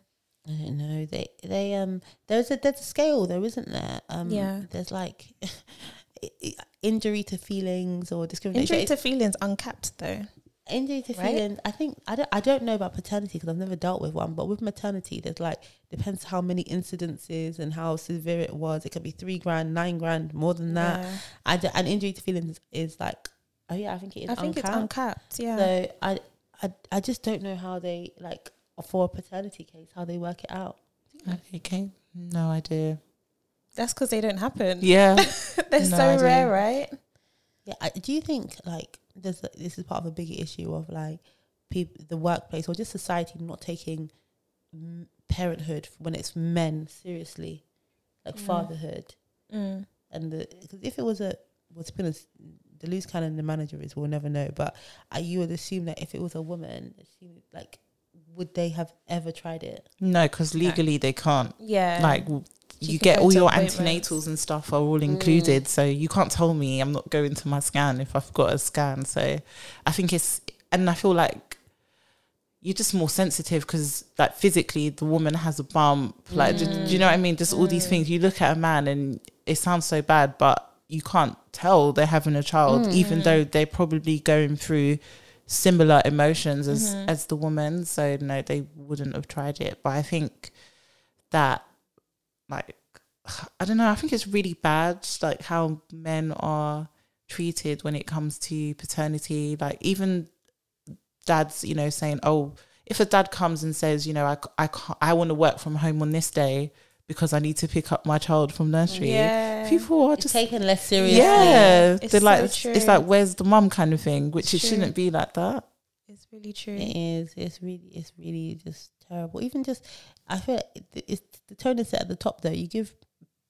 B: I don't know. They they um there's a there's a scale there isn't there? Um
A: Yeah.
B: There's like [laughs] injury to feelings or discrimination.
A: Injury to feelings uncapped though.
B: injury to
A: Right?
B: feelings. I think I don't. I don't know about paternity because I've never dealt with one. But with maternity, there's like depends how many incidences and how severe it was. It could be three grand, nine grand, more than that.
A: Yeah.
B: I d- an injury to feelings is like, oh yeah, I think it is.
A: I think it's
B: uncapped.
A: uncapped. Yeah.
B: So I, I, I just don't know how they like for a paternity case how they work it out.
C: Okay, no idea.
A: That's because they don't happen.
C: Yeah, [laughs]
A: They're
C: No
A: so
C: idea.
A: rare, right?
B: Yeah, I, do you think like there's a, this is part of a bigger issue of like people, the workplace or just society not taking m- parenthood when it's men seriously, like
A: Mm.
B: fatherhood,
A: Mm.
B: and the because if it was a well, to be honest, the loose cannon the manager is we'll never know, but uh, you would assume that if it was a woman, assume, like would they have ever tried it?
C: no, because legally they can't.
A: Yeah.
C: Like w-
A: She
C: you get all your
A: appointments.
C: antenatals and stuff are all
B: Mm.
C: included, so you can't tell me I'm not going to my scan if I've got a scan. So I think it's, and I feel like you're just more sensitive because like physically the woman has a bump. Like, do, do you know what I mean? Just all these
A: Mm.
C: things. You look at a man and it sounds so bad, but you can't tell they're having a child,
A: Mm.
C: even though they're probably going through similar emotions as
A: Mhm.
C: as the woman. So no, they wouldn't have tried it. But I think that like I don't know. I think it's really bad, like how men are treated when it comes to paternity. Like even dads, you know, saying, "Oh, if a dad comes and says, you know, I c- I can't, I want to work from home on this day because I need to pick up my child from nursery."
A: yeah.
C: People are
B: It's
C: just
B: taken less seriously.
C: yeah,
A: It's
C: they're like
A: so
C: it's,
A: true.
C: it's like where's the mum kind of thing, which it
A: true.
C: shouldn't be like that.
A: It's really true.
B: It is. It's really. It's really just terrible. Even just, I feel like it's the tone is set at the top. Though you give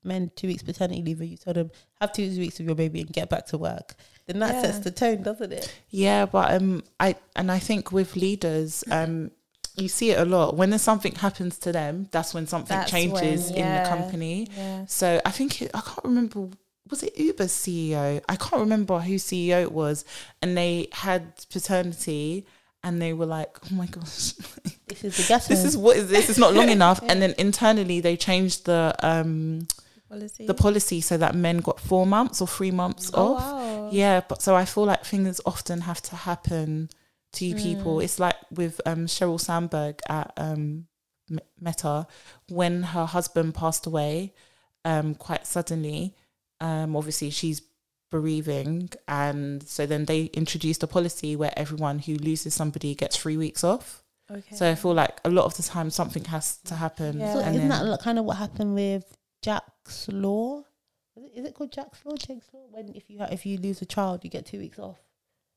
B: men two weeks paternity leave, and you tell them have two weeks with your baby and get back to work. Then that sets the tone, doesn't it?
C: Yeah, but um, I and I think with leaders, um, you see it a lot. When there's something happens to them, that's when something
A: That's
C: changes
A: when,
C: in the company.
A: Yeah.
C: So I think it, I can't remember. Was it Uber's CEO? I can't remember who CEO it was, and they had paternity, and they were like, "Oh my gosh,
B: This is the gas. [laughs]
C: this is what is this? It's not long [laughs] enough." And then internally, they changed the um
A: Policy.
C: the policy so that men got four months or three months
A: oh,
C: off.
A: wow.
C: Yeah, but so I feel like things often have to happen to people.
A: Mm.
C: It's like with um, Sheryl Sandberg at um, Meta when her husband passed away um, quite suddenly. Um, obviously, she's bereaving, and so then they introduced a policy where everyone who loses somebody gets three weeks off.
A: Okay.
C: So I feel like a lot of the time something has to happen.
A: Yeah.
B: So
C: and
B: isn't
C: then-
B: that kind of what happened with Jack's law? Is it, is it called Jack's law? Jake's law? When if you ha- if you lose a child, you get two weeks off.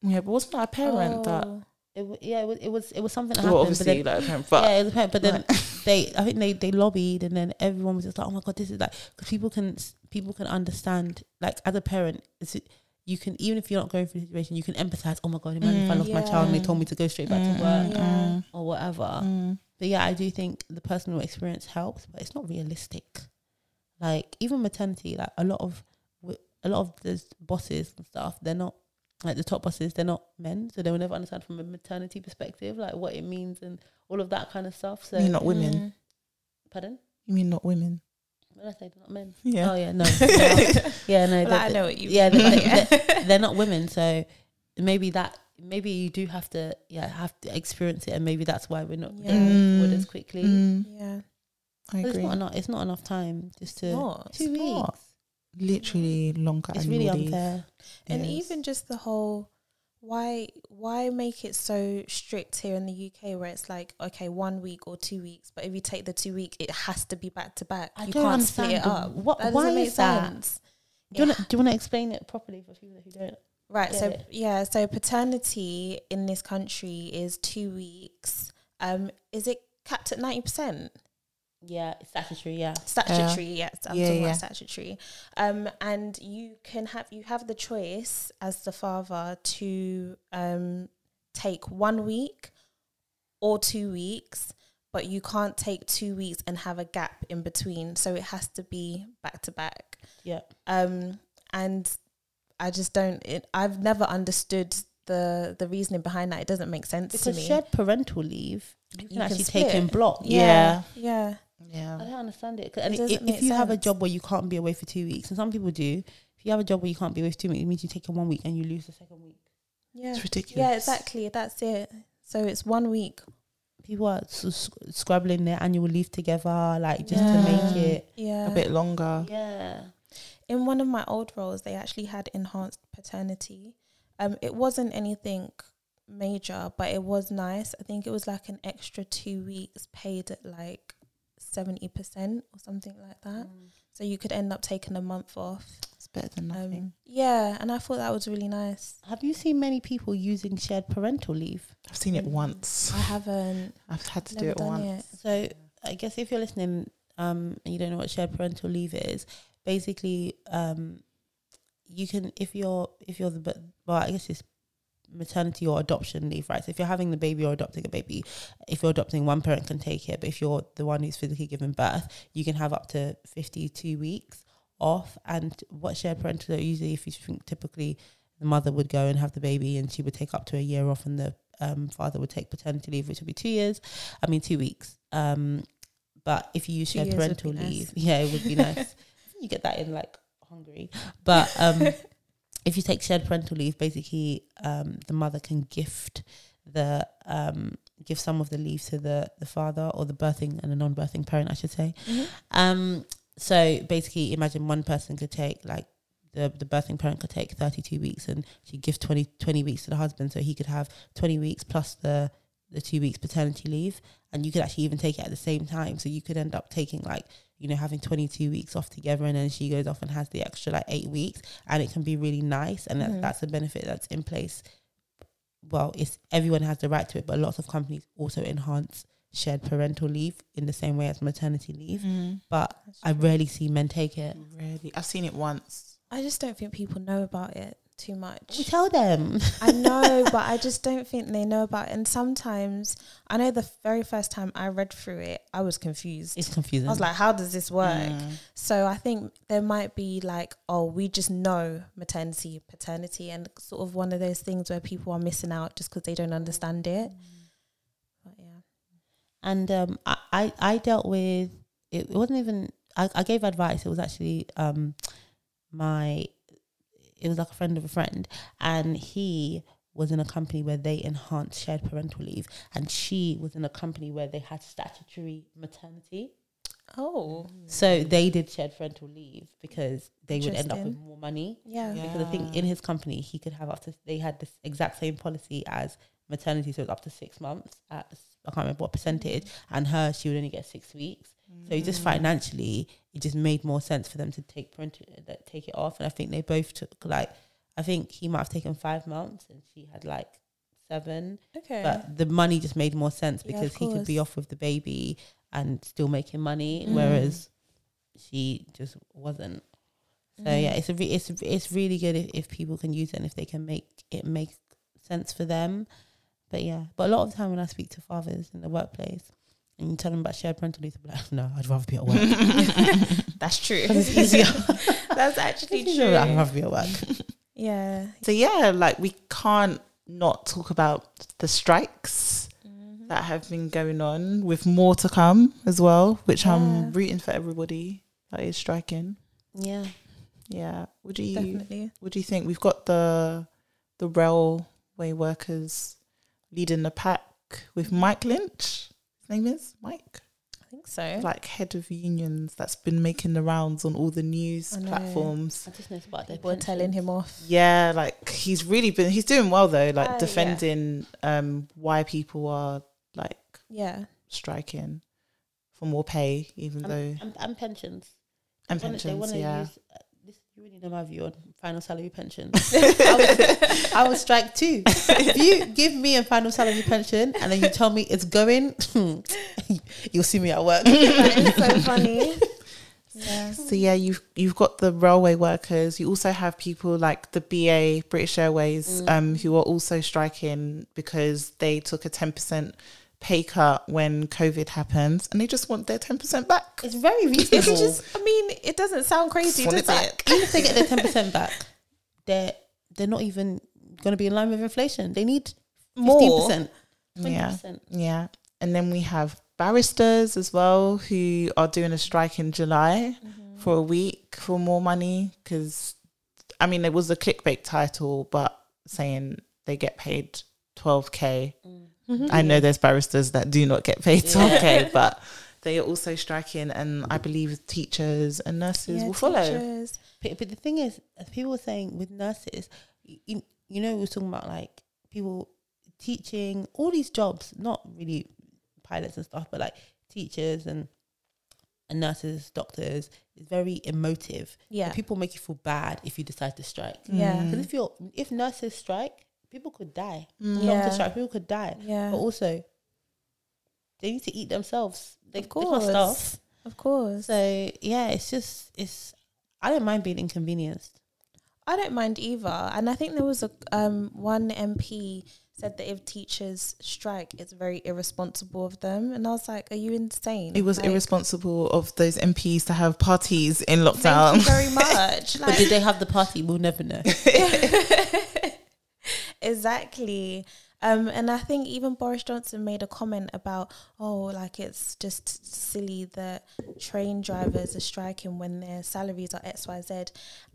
C: yeah, but wasn't that a parent that?
A: Oh.
B: It, yeah, it was, it was it was something that
C: Well,
B: happened. but then-
C: obviously, like a parent, but
B: yeah, it was a parent, but then
C: like- [laughs]
B: they I think they they lobbied and then everyone was just like, oh my god, this is like because people can people can understand like as a parent, it's, you can even if you're not going through the situation, you can empathize. Oh my god, imagine if I
C: Mm.
B: lost my child and they told me to go straight back
C: Mm,
B: to work
C: mm,
A: Yeah.
C: mm,
B: or whatever.
C: mm.
B: But yeah, I do think the personal experience helps, but it's not realistic. Like even maternity, like a lot of a lot of the bosses and stuff, they're not like the top bosses. They're not men, so they will never understand from a maternity perspective, like what it means and all of that kind of stuff. So,
C: You mean not women?
A: Mm.
B: pardon?
C: You mean not women?
B: What did I say? They're not men.
C: Yeah.
B: Oh yeah, no. [laughs] Yeah, no.
A: Well,
B: they're-
A: I know what you
B: yeah,
A: mean.
B: they're, they're, they're not women, so maybe that maybe you do have to yeah have to experience it, and maybe that's why we're not
A: Yeah.
B: going forward
C: Mm.
B: as quickly.
C: Mm,
A: yeah.
C: I
B: But it's not enough. It's not enough time just to
A: Not.
B: two weeks.
C: not. Literally longer.
B: It's really
C: leave.
B: unfair.
A: And
C: It is.
A: even just the whole why why make it so strict here in the UK where it's like okay one week or two weeks but if you take the two week it has to be back to back
B: I
A: you
B: don't
A: can't split it up
B: what-
A: that
B: why
A: doesn't make
B: is that?
A: sense
B: Do you want to do you want to explain it properly for people who don't?
A: Right. So
B: it.
A: yeah. So paternity in this country is two weeks. Um, is it capped at ninety percent?
B: Yeah, it's statutory. Yeah,
A: Statutory. yes, I'm
C: Yeah,
A: talking
C: yeah.
A: about statutory. Um, and you can have you have the choice as the father to um take one week or two weeks, but you can't take two weeks and have a gap in between. So it has to be back to back.
B: yeah.
A: um and i just don't it, i've never understood the the reasoning behind that it doesn't make sense to
B: Because
A: me
B: shared parental leave, you can
A: can
B: actually
A: split.
B: take in block.
C: Yeah.
A: yeah
C: Yeah.
B: I don't understand it. 'Cause- And
A: It
B: i-
A: doesn't
B: if
A: make
B: you have a job where you can't be away for two weeks, and some people do, if you have a job where you can't be away for two weeks, it means you take in one week and you lose the second week.
A: Yeah.
C: It's ridiculous.
A: Yeah, exactly. That's it. So it's one week.
B: People are s- s- scrabbling their annual leave together, like just to make it.
A: Yeah.
C: A bit longer.
B: Yeah.
A: In one of my old roles, they actually had enhanced paternity. Um, it wasn't anything major, but it was nice. I think it was like an extra two weeks paid at like seventy percent or something like that. So you could end up taking a month off.
C: It's better than nothing.
A: Um, yeah, and I thought that was really nice.
B: Have you seen many people using shared parental leave?
C: I've seen it once.
A: I haven't
C: I've had to do it once.
A: it.
B: So I guess if you're listening um, and you don't know what shared parental leave is, basically um, you can if you're if you're the but well I guess it's maternity or adoption leave, right? So if you're having the baby or adopting a baby, if you're adopting, one parent can take it, but if you're the one who's physically giving birth, you can have up to 52 weeks off. And what shared parental usually, if you think typically the mother would go and have the baby and she would take up to a year off and the um, father would take paternity leave, which would be two years. I mean, two weeks. Um, but if you use shared parental
A: nice.
B: leave, [laughs] yeah, it would be nice. you get that in like Hungary. But um, [laughs] if you take shared parental leave, basically um, the mother can gift the um, give some of the leave to the the father or the birthing and the non-birthing parent, I should say.
A: Mm-hmm.
B: Um, so basically, imagine one person could take like the the birthing parent could take 32 weeks and she gives 20, 20 weeks to the husband, so he could have 20 weeks plus the the two weeks paternity leave, and you could actually even take it at the same time. So you could end up taking like you know having 22 weeks off together, and then she goes off and has the extra like eight weeks, and it can be really nice, and
A: Mhm.
B: that, that's a benefit that's in place. Well, it's everyone has the right to it, but lots of companies also enhance shared parental leave in the same way as maternity leave.
C: Mm.
B: But I rarely see men take it.
C: Really, I've seen it once.
A: I just don't think people know about it too much.
B: We tell them.
A: I know, [laughs] but I just don't think they know about it. And sometimes, I know the very first time I read through it, I was confused.
B: It's confusing.
A: I was like, how does this work?
C: Mm.
A: So I think there might be like, oh, we just know maternity, paternity, and sort of one of those things where people are missing out just because they don't understand it. But yeah.
B: and um, I, I I dealt with it. It wasn't even. I, I gave advice. It was actually um, my. It was like a friend of a friend, and he was in a company where they enhanced shared parental leave, and she was in a company where they had statutory maternity.
A: Oh,
B: So they did shared parental leave because they would end up with more money.
A: yeah.
C: Yeah.
B: Because I think in his company he could have up to they had this exact same policy as maternity, so it was up to six months. At I can't remember what percentage, and her she would only get six weeks. So
C: Mm.
B: just financially, it just made more sense for them to take parental that take it off. And I think they both took like I think he might have taken five months, and she had like seven.
A: Okay.
B: But the money just made more sense
A: Yeah,
B: because he could be off with the baby and still making money,
A: Mm.
B: whereas she just wasn't. So
A: Mm.
B: yeah, it's a re- it's it's really good if, if people can use it and if they can make it make sense for them. But yeah, but a lot of the time when I speak to fathers in the workplace and you tell them about shared parental leave, they're like, no, I'd rather be at work. [laughs]
A: That's true.
B: 'Cause it's easier. [laughs]
A: That's actually
B: It's
A: true.
B: easier, I'd rather be at work.
A: Yeah.
C: So yeah, like we can't not talk about the strikes
A: Mm-hmm.
C: that have been going on, with more to come as well. Which
A: Yeah.
C: I'm rooting for everybody that is striking.
B: Yeah.
C: Yeah. Would you
A: Definitely.
C: What do you think? We've got the the railway workers leading the pack with Mike Lynch. His name is Mike.
A: I think so.
C: like head of unions that's been making the rounds on all the news
A: I
C: platforms.
B: I just know about their
A: People are telling him off.
C: Yeah, like he's really been he's doing well though, like
A: Uh, yeah.
C: defending um why people are like
A: Yeah.
C: Striking for more pay, even though
B: and, and pensions.
C: and
B: Wanna-
C: pensions,
B: wanna
C: yeah.
B: use, uh, this, you really know my view on final salary pensions. [laughs] I, would, I would strike too. If you give me a final salary pension and then you tell me it's going, [laughs] you'll see me at work.
A: that is so funny. [laughs] Yeah.
C: So yeah, you've you've got the railway workers. You also have people like the BA British Airways,
B: Mm.
C: um, who are also striking because they took a ten percent pay cut when COVID happens, and they just want their ten percent back.
B: It's very
A: It's
B: reasonable.
A: just, I mean, it doesn't sound crazy,
C: Just
A: does
C: it
A: it?
C: back.
B: Even if they get their ten percent back, they're they're not even going to be in line with inflation. They need fifteen
A: More.
B: percent,
C: Yeah, yeah. And then we have barristers as well who are doing a strike in July
A: Mm-hmm.
C: for a week for more money because, I mean, it was a clickbait title, but saying they get paid 12k.
B: Mm.
C: I know there's barristers that do not get paid 12k, [laughs] but they are also striking, and I believe teachers and nurses
A: Yeah,
C: will follow.
A: teachers.
B: But, but the thing is, as people are saying with nurses, you, you know, we are talking about like people teaching all these jobs, not really pilots and stuff, but like teachers and, and nurses, doctors, is very emotive.
A: Yeah.
B: And people make you feel bad if you decide to strike.
A: Yeah.
B: Because if you're if nurses strike, people could die.
C: Mm.
A: Yeah.
B: Doctors strike, people could die.
A: Yeah.
B: But also, they need to eat themselves. They,
A: Of
B: they can't
A: course.
B: starve.
A: Of course.
B: So yeah, it's just it's. I don't mind being inconvenienced.
A: I don't mind either. And I think there was a um one MP said that if teachers strike, it's very irresponsible of them. And I was like, Are you insane?
C: It was
A: Like,
C: irresponsible of those MPs to have parties in
A: Thank
C: lockdown.
A: you very [laughs] much.
B: But did they have the party? We'll never know. [laughs] [laughs]
A: exactly. Um, and I think even Boris Johnson made a comment about, oh, like it's just silly that train drivers are striking when their salaries are X, Y, Z.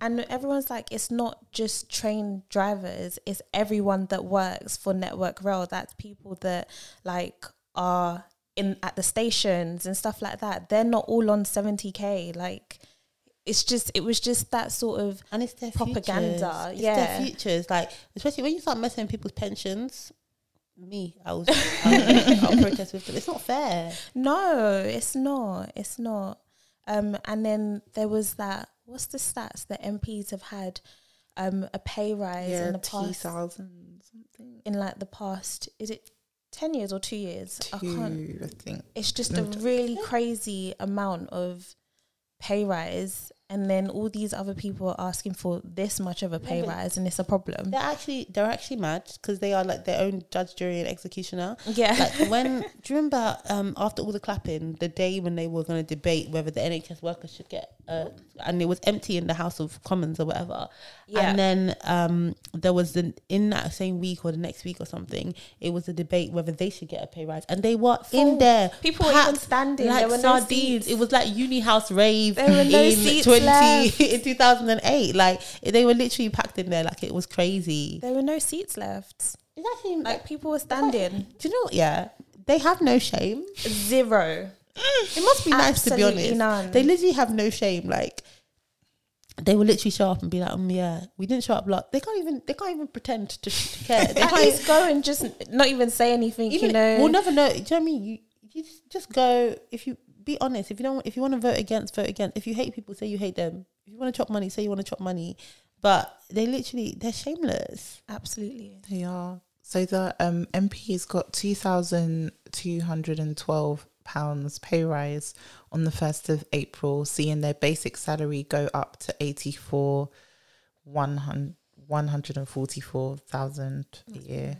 A: And everyone's like, it's not just train drivers, it's everyone that works for Network Rail. That's people that like are in at the stations and stuff like that. They're not all on 70k. Like it's just it was just that sort of
B: And it's their
A: Propaganda,
B: futures. It's
A: yeah.
B: their futures. Like especially when you start messing with people's pensions. Me, I was. [laughs] I'll, I'll protest with them. It's not fair.
A: No, it's not. It's not. Um, and then there was that. What's the stats that MPs have had? Um, a pay rise in the past
C: thousand something.
A: in like the past. Is it ten years or two years? I can't.
C: Two, I think.
A: It's just
C: No,
A: a really crazy amount of pay rise, and then all these other people are asking for this much of a pay
B: but
A: rise, and it's a problem.
B: They're actually they're actually mad because they are like their own judge, jury, and executioner.
A: Yeah.
B: Like [laughs] when do you remember um, after all the clapping, the day when they were going to debate whether the NHS workers should get, uh, and it was empty in the House of Commons or whatever.
A: Yeah.
B: And then um, there was the in that same week or the next week or something, it was a debate whether they should get a pay rise, and they were
A: Full.
B: in there.
A: People were even standing.
B: like
A: There were no
B: sardines.
A: seats.
B: It was like uni house rave
A: There were no
B: in
A: seats
B: twenty
A: left. [laughs]
B: in two thousand and eight. Like they were literally packed in there, like it was crazy.
A: there were no seats left.
B: It's actually
A: Like people were standing.
B: do you know what? Yeah, they have no shame.
A: Zero.
B: It must be nice to be honest.
A: none.
B: They literally have no shame. Like they will literally show up and be like, um, yeah, we didn't show up. Lot. They can't even. They can't even pretend to, to care. They
A: At
B: can't
A: least go and just not even say anything.
B: even,
A: you know.
B: we'll never know. Do you know what I mean? You, you just, just go. If you be honest, if you don't, if you want to vote against, vote against. If you hate people, say you hate them. If you want to chop money, say you want to chop money. But they literally, they're shameless.
A: Absolutely.
C: They are. So the um, MP's got two thousand two hundred and twelve pounds pay rise on the first of April, seeing their basic salary go up to eighty four one hundred one hundred and forty four thousand a year.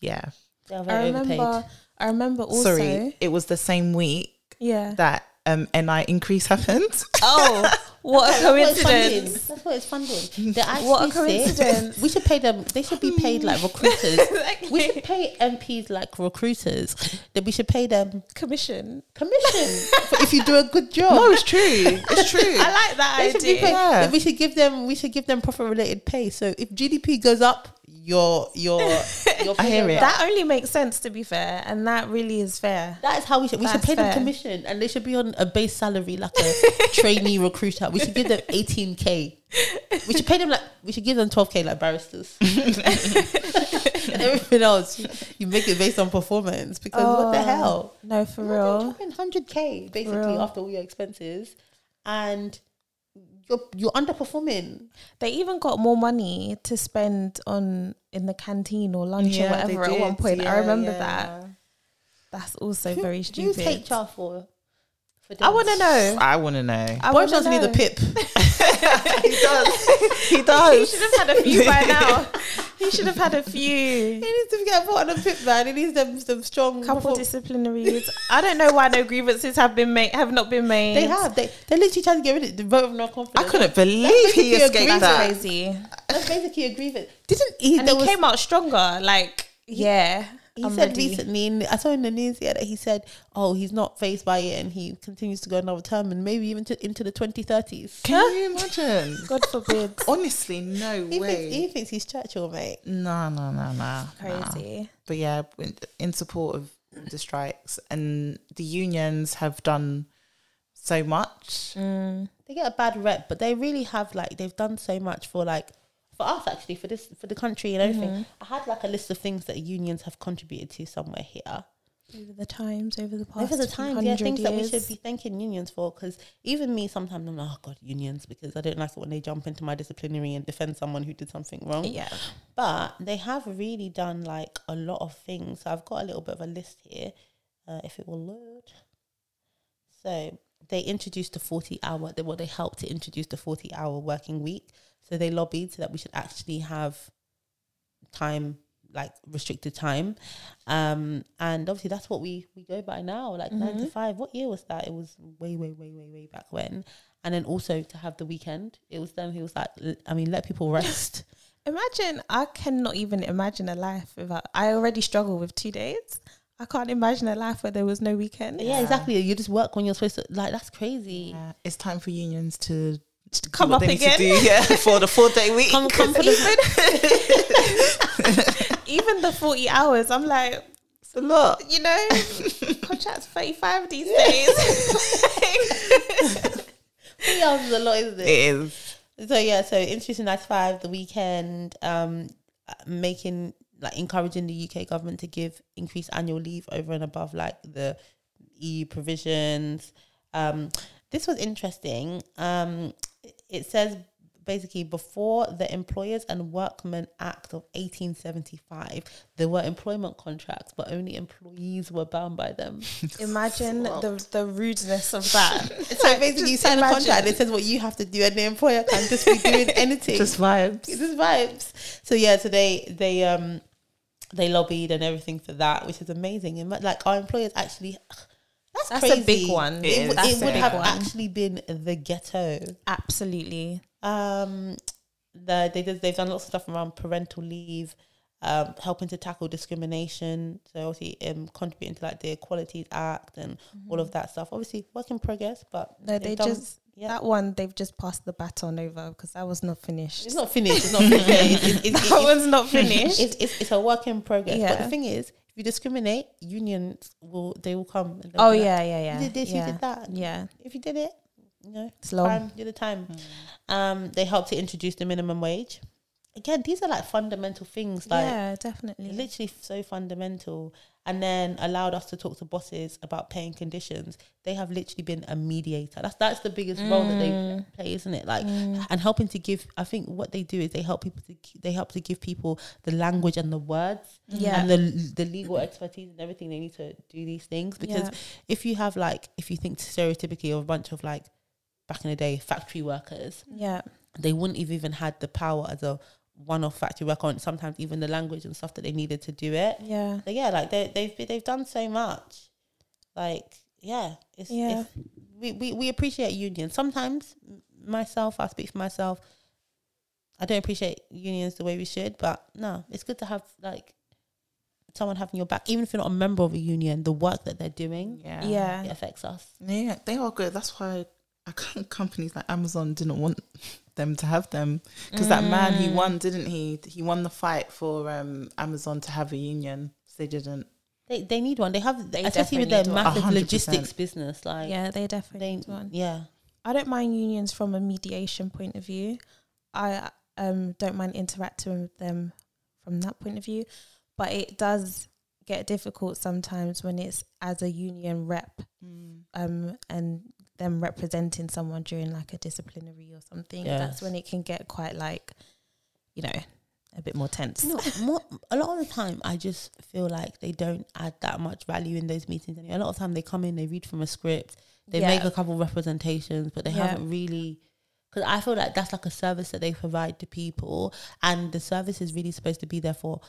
C: Yeah.
A: I remember. I remember also.
C: Sorry, it was the same week
A: Yeah.
C: that um NI increase happened.
A: Oh, what a
B: That's what it's
A: coincidence!
B: That's what it's funding. [laughs] They're actually
A: What a coincidence.
B: We should pay them. They should be paid like recruiters. [laughs] We should pay MPs like recruiters. Then we should pay them
A: Commission.
B: commission [laughs] if you do a good job.
C: no, it's true. It's true.
A: I like that
B: They
A: idea.
B: paid.
C: Yeah.
B: We should give them. We should give them profit related pay. So if GDP goes up, your your [laughs] your
C: I hear
B: pay
C: it.
A: That only makes sense to be fair, and that really is fair.
B: That is how we should. We should
A: That's
B: pay them commission, and they should be on a base salary like a [laughs] trainee recruiter. We should give them eighteen k. We should pay them like we should give them twelve k like barristers. [laughs] and everything else, you, you make it based on performance because what the
A: Oh,
B: hell?
A: No, for real.
B: hundred k basically after all your expenses, and you're you're underperforming.
A: They even got more money to spend on in the canteen or lunch or
C: Yeah, they
A: whatever at one
C: did.
A: point. I remember
C: yeah.
A: that. That's also very stupid.
B: Who's
A: stupid.
B: HR for? for
A: I want to know.
C: I want to know.
A: I
B: Boris
A: want to
B: Johnson a pip. [laughs] [laughs]
C: he does. [laughs] He
A: He
C: does.
A: should have had a few by now. He should have had a few.
B: He needs to get put on a pip, man. He needs them some strong
A: Couple
B: perform-
A: disciplinaries. I don't know why no grievances have been made. Have not been made.
B: They have. They they literally trying to get rid of the vote of no confidence.
C: I couldn't believe
B: basically
C: he
B: a
C: escaped
B: grievance.
C: that.
A: That's crazy.
B: That's basically a grievance. Didn't he?
A: And he
B: was,
A: came out stronger. Like, yeah.
B: He
A: I'm
B: said
A: ready.
B: recently, in, I saw in the news yeah that he said, "Oh, he's not fazed by it, and he continues to go another term, and maybe even to, into the twenty thirties.
C: Can you imagine? [laughs]
A: God forbid.
C: Honestly, no
B: He
C: way.
B: thinks, he thinks he's Churchill, mate.
C: no, no, no, no. no.
A: Crazy.
C: But yeah, in, in support of the strikes, and the unions have done so much.
A: Mm.
B: They get a bad rep, but they really have like they've done so much for like for us actually for this for the country and everything.
A: Mm-hmm.
B: I had like a list of things that unions have contributed to somewhere here.
A: Over the times, over the past
B: Over the
A: few
B: time, yeah, things that we should be thanking unions for. Because even me, sometimes I'm like, oh god, unions, because I don't like it when they jump into my disciplinary and defend someone who did something wrong.
A: Yeah.
B: But they have really done like a lot of things. So I've got a little bit of a list here, uh, if it will load. So they introduced the 40 hour, they, well, they helped to introduce the 40 hour working week. So they lobbied so that we should actually have time, like restricted time. Um, and obviously that's what we, we go by now, like nine to
A: Mhm.
B: five. What year was that? It was way, way, way, way, way back when. And then also to have the weekend, it was them who was like, i mean, let people rest. [laughs]
A: Imagine, I cannot even imagine a life without. I already struggle with two days. I can't imagine a life where there was no weekend.
B: Yeah, exactly. You just work when you're supposed to. Like that's crazy.
C: Yeah, it's time for unions to, to do
A: Come up again.
C: do, [laughs] yeah, for the four day week.
B: Come, come for the [laughs]
A: Even the 40 hours, I'm like,
C: It's a lot.
A: you know, [laughs] contracts 35 these days.
B: three hours is a lot, isn't
C: It
B: it?
C: is.
B: So yeah, so introducing ninety five, the weekend, um, making like encouraging the UK government to give increased annual leave over and above like the EU provisions. Um, this was interesting. Um, it says basically before the Employers and Workmen Act of 1875, there were employment contracts, but only employees were bound by them. [laughs]
A: Imagine the, the rudeness of that. [laughs]
B: So basically, you
A: Just
B: sign a contract. It says what you have to do, and the employer can just be doing [laughs] anything.
C: Just vibes.
B: it's just vibes. So yeah, so they they um they lobbied and everything for that, which is amazing. And like our employers actually, that's,
A: That's a big one.
C: It
B: It,
C: is.
B: would- it would have
A: one.
B: actually been the ghetto.
A: Absolutely.
B: Um, the, they did, they've done lots of stuff around parental leave, um, helping to tackle discrimination. So obviously, um, contributing to like the Equalities Act and all of that stuff. Obviously, work in progress, but
A: No,
B: they've done-
A: just,
B: yeah.
A: that one, they've just passed the baton over because that was not finished.
B: It's not finished. It's not finished. It's, it's, it's, [laughs]
A: that
B: it's,
A: one's not finished.
B: it's, it's, it's a work in progress. But the thing is, if you discriminate, unions will they will come. And
A: oh,
B: be like,
A: yeah, yeah, yeah.
B: You did this,
A: yeah.
B: you did that.
A: Yeah.
B: If you did it, you know,
A: It's long.
B: time, do the time. Um, they helped to introduce the minimum wage. Again, these are like fundamental things. Like
A: yeah, definitely.
B: literally so fundamental and then allowed us to talk to bosses about paying conditions they have literally been a mediator that's that's the biggest role that they
A: Mm.
B: play isn't it like and helping to give i think what they do is they help people to they help to give people the language and the words
A: Yeah.
B: and the the legal expertise and everything they need to do these things because
A: Yeah.
B: if you have like if you think stereotypically of a bunch of like back in the day factory workers
A: Yeah.
B: they wouldn't have even had the power as a one-off factory work on sometimes even the language and stuff that they needed to do it
A: Yeah.
B: so yeah, like they they've been- they've done so much. Like yeah, it's,
A: Yeah.
B: it's we, we we appreciate unions. Sometimes myself, I speak for myself. I don't appreciate unions the way we should, but no, it's good to have like someone having your back, even if you're not a member of a union. The work that they're doing
C: Yeah.
A: Yeah.
B: it affects us.
C: Yeah, they are good. That's why I can't- companies like Amazon didn't want them to have them because that man he won, didn't he? He won the fight for um, Amazon to have a union. So they didn't.
B: They they need one. They have
A: They
B: especially with
A: definitely
B: their
A: need one.
B: massive
C: 100%.
B: logistics business. Like
A: Yeah, they definitely
B: they
A: need one.
B: yeah.
A: I don't mind unions from a mediation point of view. I um don't mind interacting with them from that point of view, but it does get difficult sometimes when it's as a union rep um and them representing someone during like a disciplinary or something. That's when it can get quite like you know a bit more tense.
B: No, more, a lot of the time, I just feel like they don't add that much value in those meetings. Anyway. A lot of time, they come in, they read from a script, they
A: Yeah.
B: make a couple representations, but they
A: Yeah.
B: haven't really. Because I feel like that's like a service that they provide to people, and the service is really supposed to be there for.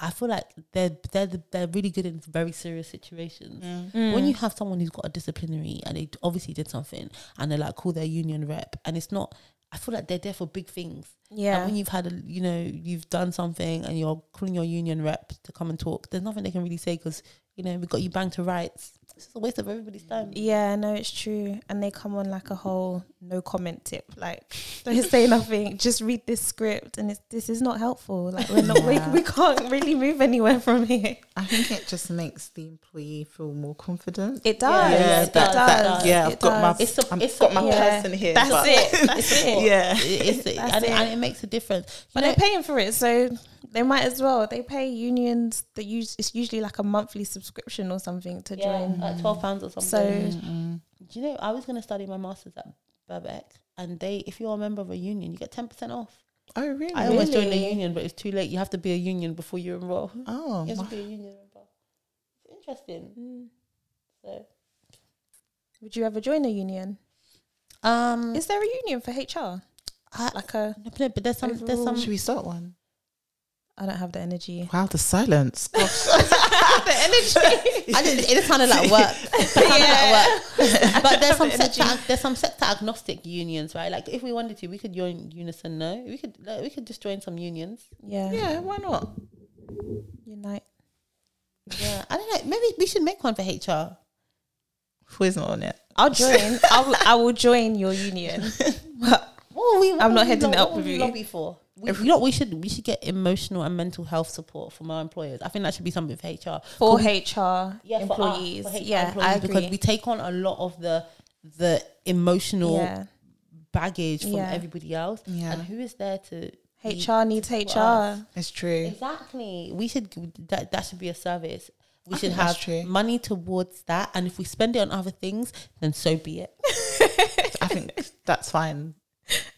B: I feel like they're they're they're really good in very serious situations.
A: Mm.
B: When you have someone who's got a disciplinary and they obviously did something, and they're like call their union rep, and it's not. I feel like they're there for big things. And
A: Yeah.
B: when you've had, a, you know, you've done something and you're calling your union rep to come and talk, there's nothing they can really say because, you know, we got you banged to rights. It's just a waste of everybody's time.
A: Yeah, no, it's true. And they come on like a whole no comment tip. Like, don't say nothing. [laughs] Just read this script, and it's this is not helpful. Like, we're not.
C: Yeah.
A: We, we can't really move anywhere from here.
C: I think it just makes the employee feel more confident.
A: It does.
B: Yeah,
A: it
B: that-
A: does.
B: that-
C: yeah,
A: it
C: I've got my
A: does.
B: It's a-
C: I've
B: it's
C: got
B: a-
C: my
A: yeah.
C: person here.
A: That's it. That's [laughs] it.
C: Yeah.
B: It's, it's,
A: That's
B: and, it,
A: it.
B: and it makes a difference.
A: But
B: You know,
A: they're paying for it, so they might as well. They pay unions. That use it's usually like a monthly subscription or something to
B: yeah,
A: join.
B: like twelve pounds or something.
A: So
C: Mm-mm.
B: Do you know, I was going to study my masters at Birkbeck, and they, if you're a member of a union, you get ten percent off.
C: Oh really?
B: I almost joined a union, but it's too late. You have to be a union before you enroll.
C: oh,
B: You have to be a union member. It's interesting.
A: Mm.
B: So,
A: Would you ever join a union?
B: um,
A: Is there a union for HR?
B: I,
A: Like a
B: no, no, but there's some, there's some.
C: should we start one?
A: I don't have the energy.
C: Wow, the silence. [laughs] [laughs]
A: The energy.
B: I didn't, [laughs] it sounded like work. It sounded like work. But there's some
A: The
B: sector, there's some sector agnostic unions, right? Like if we wanted to, we could join Unison. No, we could like, we could just join some unions.
A: Yeah.
C: yeah, why not?
A: Unite.
B: Yeah, I don't know. Maybe we should make one for HR.
C: Who's not on it?
A: I'll join. I'll, I will join your union. But
B: What were we, what
A: I'm not heading
B: lo-
A: it up with
B: were we
A: you.
B: Lobby for. We, you know, what we should we should get emotional and mental health support from our employers. I think that should be something for HR.
A: for
B: we-
A: HR
B: yeah, for our-
A: employees,
B: for HR
A: yeah,
B: employees,
A: I agree.
B: because we take on a lot of the the emotional
A: yeah,
B: baggage from
A: Yeah.
B: everybody else.
C: Yeah.
B: And who is there to
A: HR needs
B: support
A: HR.
B: us?
C: It's true.
B: Exactly. We should that that should be a service. We
C: I
B: should have
C: true.
B: money towards that, and if we spend it on other things, then so be it. [laughs]
C: I think that's fine.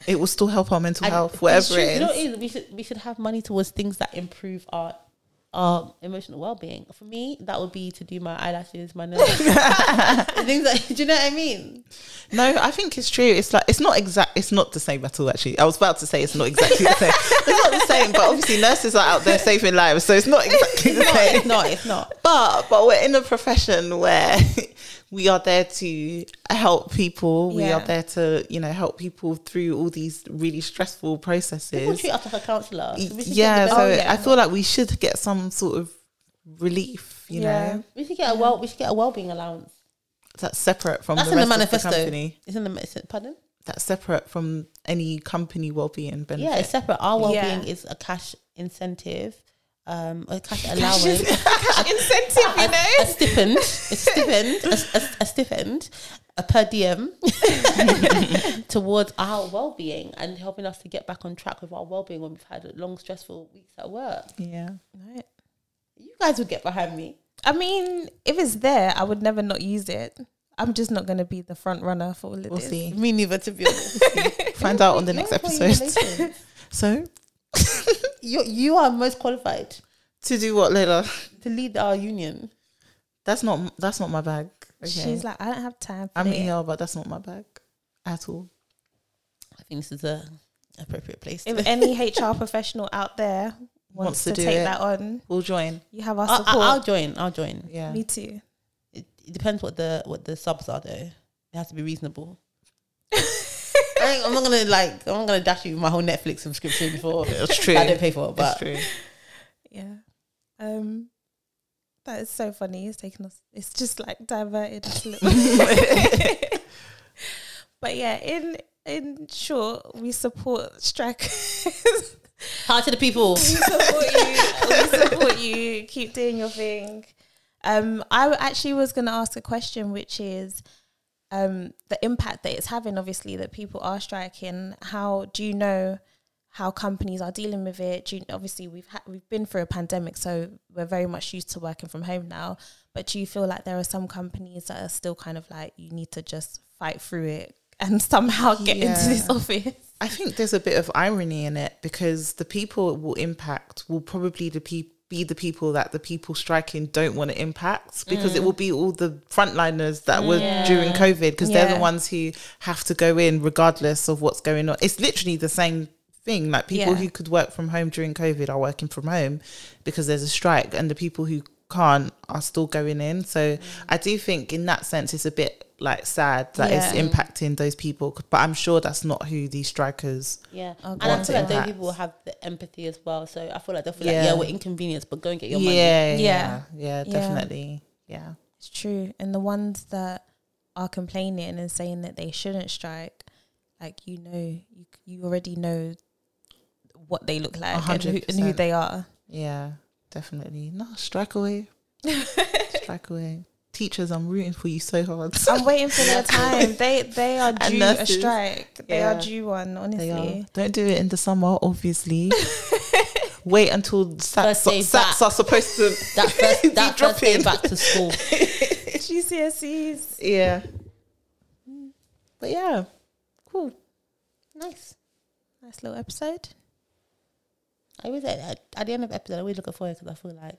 C: It will still help our mental
B: And
C: health, whatever it
B: You know
C: is.
B: it is? We should we should have money towards things that improve our our emotional well being. For me, that would be to do my eyelashes, my nails, [laughs] [laughs] things like. Do you know what I mean?
C: No, I think it's true. It's like it's not exact. It's not the same at all. Actually, I was about to say it's not exactly the same. [laughs] It's not the same, but obviously nurses are out there saving lives, so it's not exactly the same.
B: it's not. It's not.
C: But but we're in a profession where we are there to help people. We are there to you know help people through all these really stressful processes.
B: People treat us like a counsellor. So
C: yeah, so
A: Oh, yeah.
C: I feel like we should get some sort of relief. You
A: Yeah.
C: know,
B: we should get a well. We should get a well being allowance.
C: that's separate from
B: That's
C: the
B: in the manifesto.
C: of the company.
B: It's in the it- pardon.
C: That's separate from any company well-being benefit.
B: Yeah, it's separate. Our well being
A: Yeah.
B: is a cash incentive, um, a cash [laughs] allowance. [laughs]
A: Cash incentive, you know.
B: a stipend, a stipend, a, a, a stipend, a per diem [laughs] towards our well-being and helping us to get back on track with our well-being when we've had long stressful weeks at work.
C: yeah.
A: Right.
B: You guys would get behind me.
A: I mean, if it's there, I would never not use it. I'm just not going to be the front runner for all of
C: We'll
A: this.
C: see.
B: Me neither, to be honest.
C: Find out on the next episode. So [laughs]
B: you you are most qualified
C: to do what, Lola?
B: to lead our union.
C: That's not that's not my bag. Okay.
A: She's like, I don't have time for
C: I'm
A: it.
C: here, but that's not my bag at all.
B: I think this is a appropriate place.
A: If any [laughs] HR professional out there wants,
C: Wants to
A: to,
C: do
A: take
C: it.
A: that on,
C: We'll join.
A: you have our support.
B: I,
A: support.
B: will join. I'll join.
C: Yeah.
A: Me too.
B: It, it depends what the what the subs are though. It has to be reasonable. [laughs] I ain't- I'm not gonna like I'm not gonna dash you my whole Netflix subscription before
C: It's true.
B: I don't pay for it.
C: That's
B: But
C: true.
A: Yeah. Um, that is so funny. It's taken us. It's just like diverted us a little. [laughs] but yeah, in in short, we support strikers. [laughs]
B: hard to the people.
A: we support you. We support you. Keep doing your thing. Um, I actually was going to ask a question, which is um, the impact that it's having. Obviously, that people are striking. How do you know how companies are dealing with it? Do you, obviously, we've had we've been through a pandemic, so we're very much used to working from home now. But do you feel like there are some companies that are still kind of like you need to just fight through it and [laughs] somehow get into this office?
C: I think there's a bit of irony in it because the people it will impact will probably the pe- be the people that the people striking don't want to impact because it mm. will be all the frontliners that were during COVID because they're the ones who have to go in regardless of what's going on. It's literally the same thing. Like people
A: Yeah.
C: who could work from home during COVID are working from home because there's a strike, and the people who can't are still going in. So I do think in that sense it's a bit like sad that it's impacting those people. But I'm sure that's not who these strikers.
B: Yeah, and I
A: God.
B: feel like those people will have the empathy as well. So I feel like they'll feel
C: Yeah.
B: like, yeah, we're inconvenienced, but go and get your
C: Yeah,
B: money.
C: yeah,
A: Yeah.
C: yeah,
A: Yeah.
C: definitely, yeah.
A: It's true. And the ones that are complaining and saying that they shouldn't strike, like you know, you you already know what they look like and who, and who they are.
C: Yeah, definitely. No, strike away. [laughs] strike away. Teachers, I'm rooting for you so hard.
A: I'm waiting for their [laughs] time. They they are due a strike. They
C: Yeah.
A: are due one. Honestly.
C: Don't do it in the summer, obviously. [laughs] Wait until sats, sats are supposed to
B: That first, that first day back to school.
A: GCSEs.
C: Yeah. But yeah, cool.
B: Nice.
A: Nice little episode.
B: I always at, at the end of the episode, I always look forward because I feel like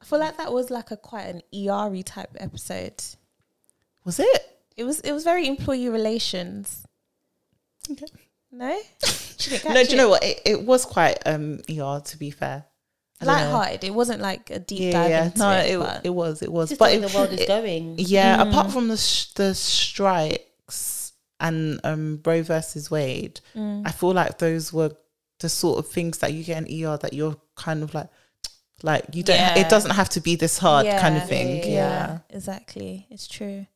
A: I feel like that was like a quite an ER type episode.
C: Was it?
A: It was it was very employee relations.
C: Okay.
A: No, [laughs]
C: No,
A: catch
C: do you know what? It, it was quite um ER to be fair. I
A: light-hearted. It wasn't like a deep
C: Yeah,
A: dive
C: yeah.
A: into
C: No,
A: it.
C: it, it was, it was.
B: just
C: But
B: the
C: it,
B: the world is going.
C: yeah,
A: Mm.
C: apart from the sh- the strikes and um Roe versus Wade,
A: Mm.
C: I feel like those were the sort of things that you get in ER that you're kind of like, [tsk] like you don't.
A: Yeah.
C: It doesn't have to be this hard kind of thing.
B: yeah,
C: Yeah.
A: yeah, exactly. It's true.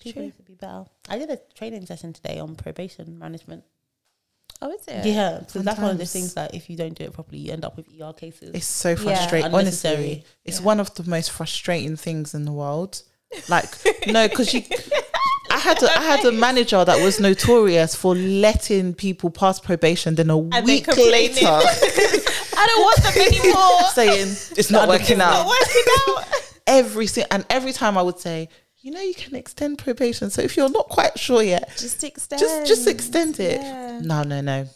B: People
A: True.
B: need to be better. I did a training session today on probation management.
A: Oh, is it?
B: Yeah, so that's one of the things that if you don't do it properly, you end up with ER cases.
C: It's so frustrating.
B: Unnecessary.
C: Honestly, it's
A: Yeah.
C: one of the most frustrating things in the world. Like, no, because you. [laughs] I had a, I had a manager that was notorious for letting people pass probation. Then a
A: And
C: week
A: complaining.
C: later, [laughs]
A: I don't want them anymore. [laughs]
C: saying it's not working
A: Not
C: out.
A: working out. [laughs]
C: Every si- and every time I would say, you know, you can extend probation. So if you're not quite sure yet,
A: Just extend.
C: just just extend it.
A: Yeah.
C: No, no, no.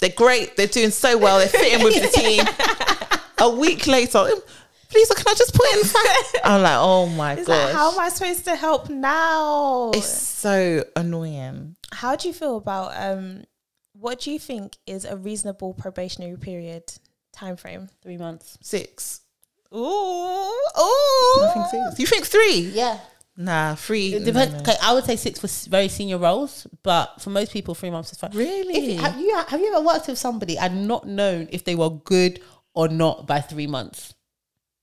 C: They're great. They're doing so well. They're fitting with the team. a week later, "Um, please, can I just put in five? [laughs] I'm like, oh my god.
A: like, how am I supposed to help now?
C: it's so annoying.
A: How do you feel about um? What do you think is a reasonable probationary period time frame?
B: Three months.
C: Six.
A: Ooh,
C: I
A: ooh.
C: think six. You think three?
B: Yeah.
C: Nah, three.
B: It depends.
C: no.
B: Okay, I would say six for very senior roles, but for most people, three months is fine.
C: Really?
B: If, have you have you ever worked with somebody and not known if they were good or not by three months?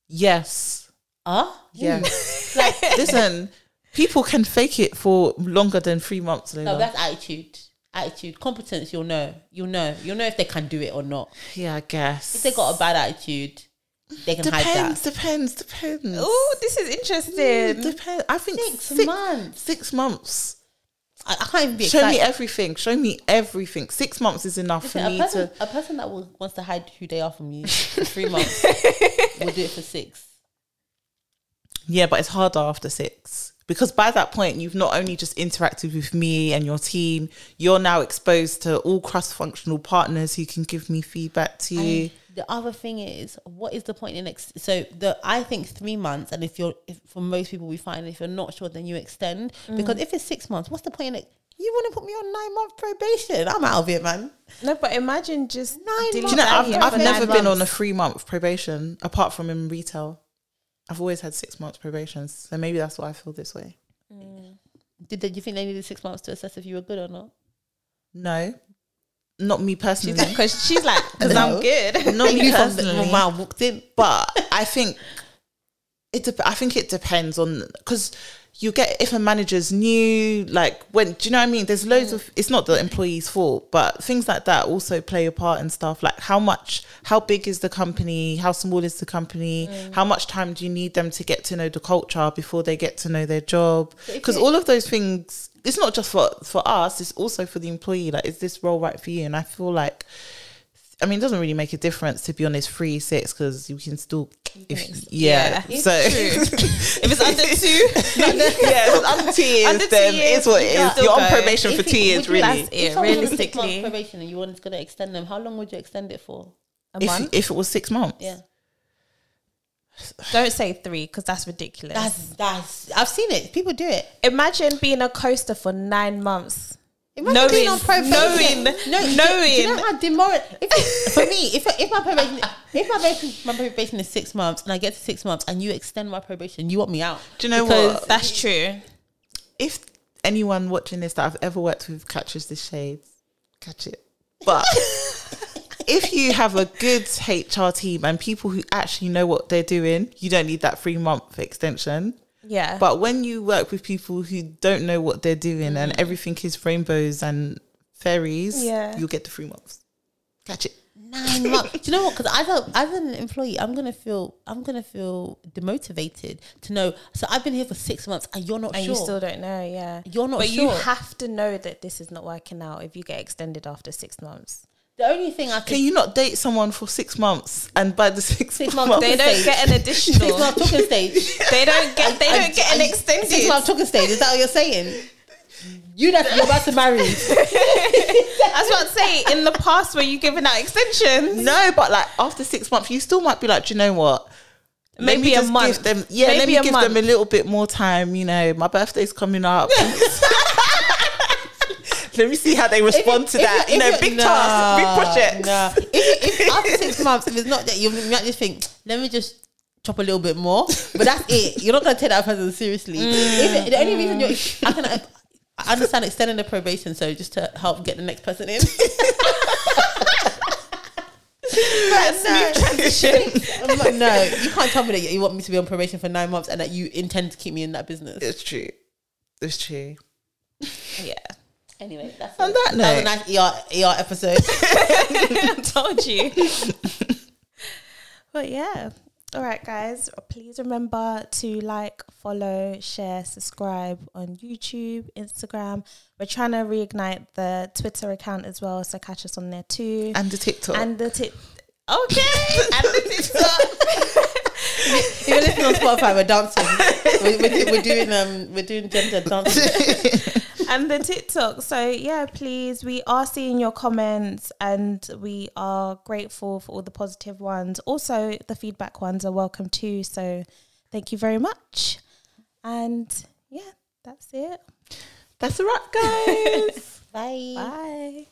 C: Yes.
B: Ah,
C: Yes. [laughs]
B: like
C: Listen, people can fake it for longer than three months.
B: no, that's attitude. Attitude, competence. You'll know. You'll know. You'll know if they can do it or not.
C: yeah, I guess.
B: If they got a bad attitude, they can hide
C: depends,
B: that.
C: depends, depends.
A: Oh, this is interesting.
C: Depends. I think
B: Six,
C: six,
B: months.
C: Six months.
B: I, I can't even be
C: Show
B: excited.
C: me everything. Show me everything. Six months is enough
B: Listen,
C: for
B: a
C: me
B: person,
C: to.
B: a person that will, wants to hide who they are from you for three [laughs] months will do it for six.
C: Yeah, but it's harder after six because by that point you've not only just interacted with me and your team, you're now exposed to all cross-functional partners who can give me feedback to you.
B: And the other thing is, what is the point in ex- so the I think three months, and if you're if for most people we find if you're not sure, then you extend mm. because if it's six months, what's the point in it? You want to put me on nine month probation? I'm out of it, man.
A: No, but imagine just
B: Nine
A: doing
C: Do you know,
A: that
C: I've, I've
A: for
C: never
A: nine
C: been on a three month probation apart from in retail. I've always had six months probations, so maybe that's why I feel this way.
B: Did they, you think they needed six months to assess if you were good or not?
C: No, not me personally.
A: because she's like, because
C: No.
A: I'm good.
C: not [laughs] me
B: You from the
C: personally.
B: man walked in.
C: but I think it. Dep- I think it depends on because you get if a manager's new, like when do you know what I mean? There's loads of. It's not the employee's fault, but things like that also play a part and stuff. Like how much, how big is the company? How small is the company? How much time do you need them to get to know the culture before they get to know their job? Because all of those things. It's not just for for us. It's also for the employee. Like, is this role right for you? And I feel like I mean, it doesn't really make a difference to be honest. Three, six, because you can still, if
A: ex-
C: yeah.
A: yeah.
C: so [laughs]
A: if it's under two, [laughs]
C: yeah, if it's under two years, [laughs]
A: Under two
C: then
A: years,
C: it's what
A: you
C: it
A: can
C: is.
A: still
C: You're on
A: go.
C: probation for
B: If
C: two years, really.
A: That's it,
B: If someone six months
A: realistically.
B: probation and you wanted to extend them, how long would you extend it for?
A: a
C: If
A: month.
C: if it was six months,
B: Yeah, [sighs]
A: Don't say three because that's ridiculous.
B: that's that's. I've seen it. People do it.
A: Imagine being a coaster for nine months.
B: Imagine
A: Knowing-
B: being on probation.
A: knowing-
B: no, do- Do, you
A: knowing.
B: know how demoral? If, for me, if if my probation, if my probation, my probation is six months, and I get to six months, and you extend my probation, you want me out.
C: Do you know what?
A: That's true.
C: if anyone watching this that I've ever worked with catches the shades, catch it. But [laughs] if you have a good HR team and people who actually know what they're doing, you don't need that three month extension.
A: Yeah.
C: But when you work with people who don't know what they're doing and mm-hmm. everything is rainbows and fairies,
A: Yeah.
C: you'll get the three months. Catch it.
B: Nine months. Do you know what? Because as a as an employee, I'm gonna feel I'm gonna feel demotivated to know. So I've been here for six months, and you're not
A: and
B: sure.
A: you still don't know, yeah.
B: You're not
A: but
B: sure.
A: you have to know that this is not working out if you get extended after six months.
B: The only thing I
C: Can
B: can
C: you not date someone for six months and by the six,
B: Six
C: months,
B: months
A: They don't
B: stage.
A: get an
B: six
A: additional.
B: month talking stage. [laughs]
A: they don't get. They
B: I-
A: don't get an
B: I-
A: extended.
B: Six month talking stage. Is that what you're saying? You that you're about to marry.
A: I was about to say in the past where you giving out extensions.
C: No, but like after six months, you still might be like, Do you know what? Let
A: Maybe
C: me
A: a
C: just
A: month.
C: Give them, yeah, let
A: Maybe
C: me
A: a
C: give them a little bit more time. You know, my birthday's coming up. [laughs] [laughs] [laughs] let me see how they respond to that.
B: you-
C: You know, big task, big project.
B: Nah. If, if after six months, if it's not that, you might just think, let me just chop a little bit more. But that's it. You're not going to take that person seriously. If the only reason you're, I can I understand extending the probation, so just to help get the next person in. [laughs]
A: Smooth transition. [laughs]
B: I'm like, no, you can't tell me that you want me to be on probation for nine months and that you intend to keep me in that business.
C: It's true. It's true.
A: yeah.
B: Anyway, that's
C: On
B: it.
C: that
B: that was a nice ER, ER episode.
A: I [laughs] told you. [laughs] but yeah. All right, guys. Please remember to like, follow, share, subscribe on YouTube, Instagram. We're trying to reignite the Twitter account as well, so catch us on there too.
C: and the TikTok.
A: And the tip. Okay. and the [laughs] TikTok.
B: If you're listening on Spotify, we're dancing. We're, we're, we're doing um, we're doing gender dancing. [laughs]
A: and the TikTok. So yeah, please, we are seeing your comments and we are grateful for all the positive ones. Also, the feedback ones are welcome too. So thank you very much. And yeah, that's it.
C: That's a wrap, guys. [laughs]
B: Bye.
A: Bye.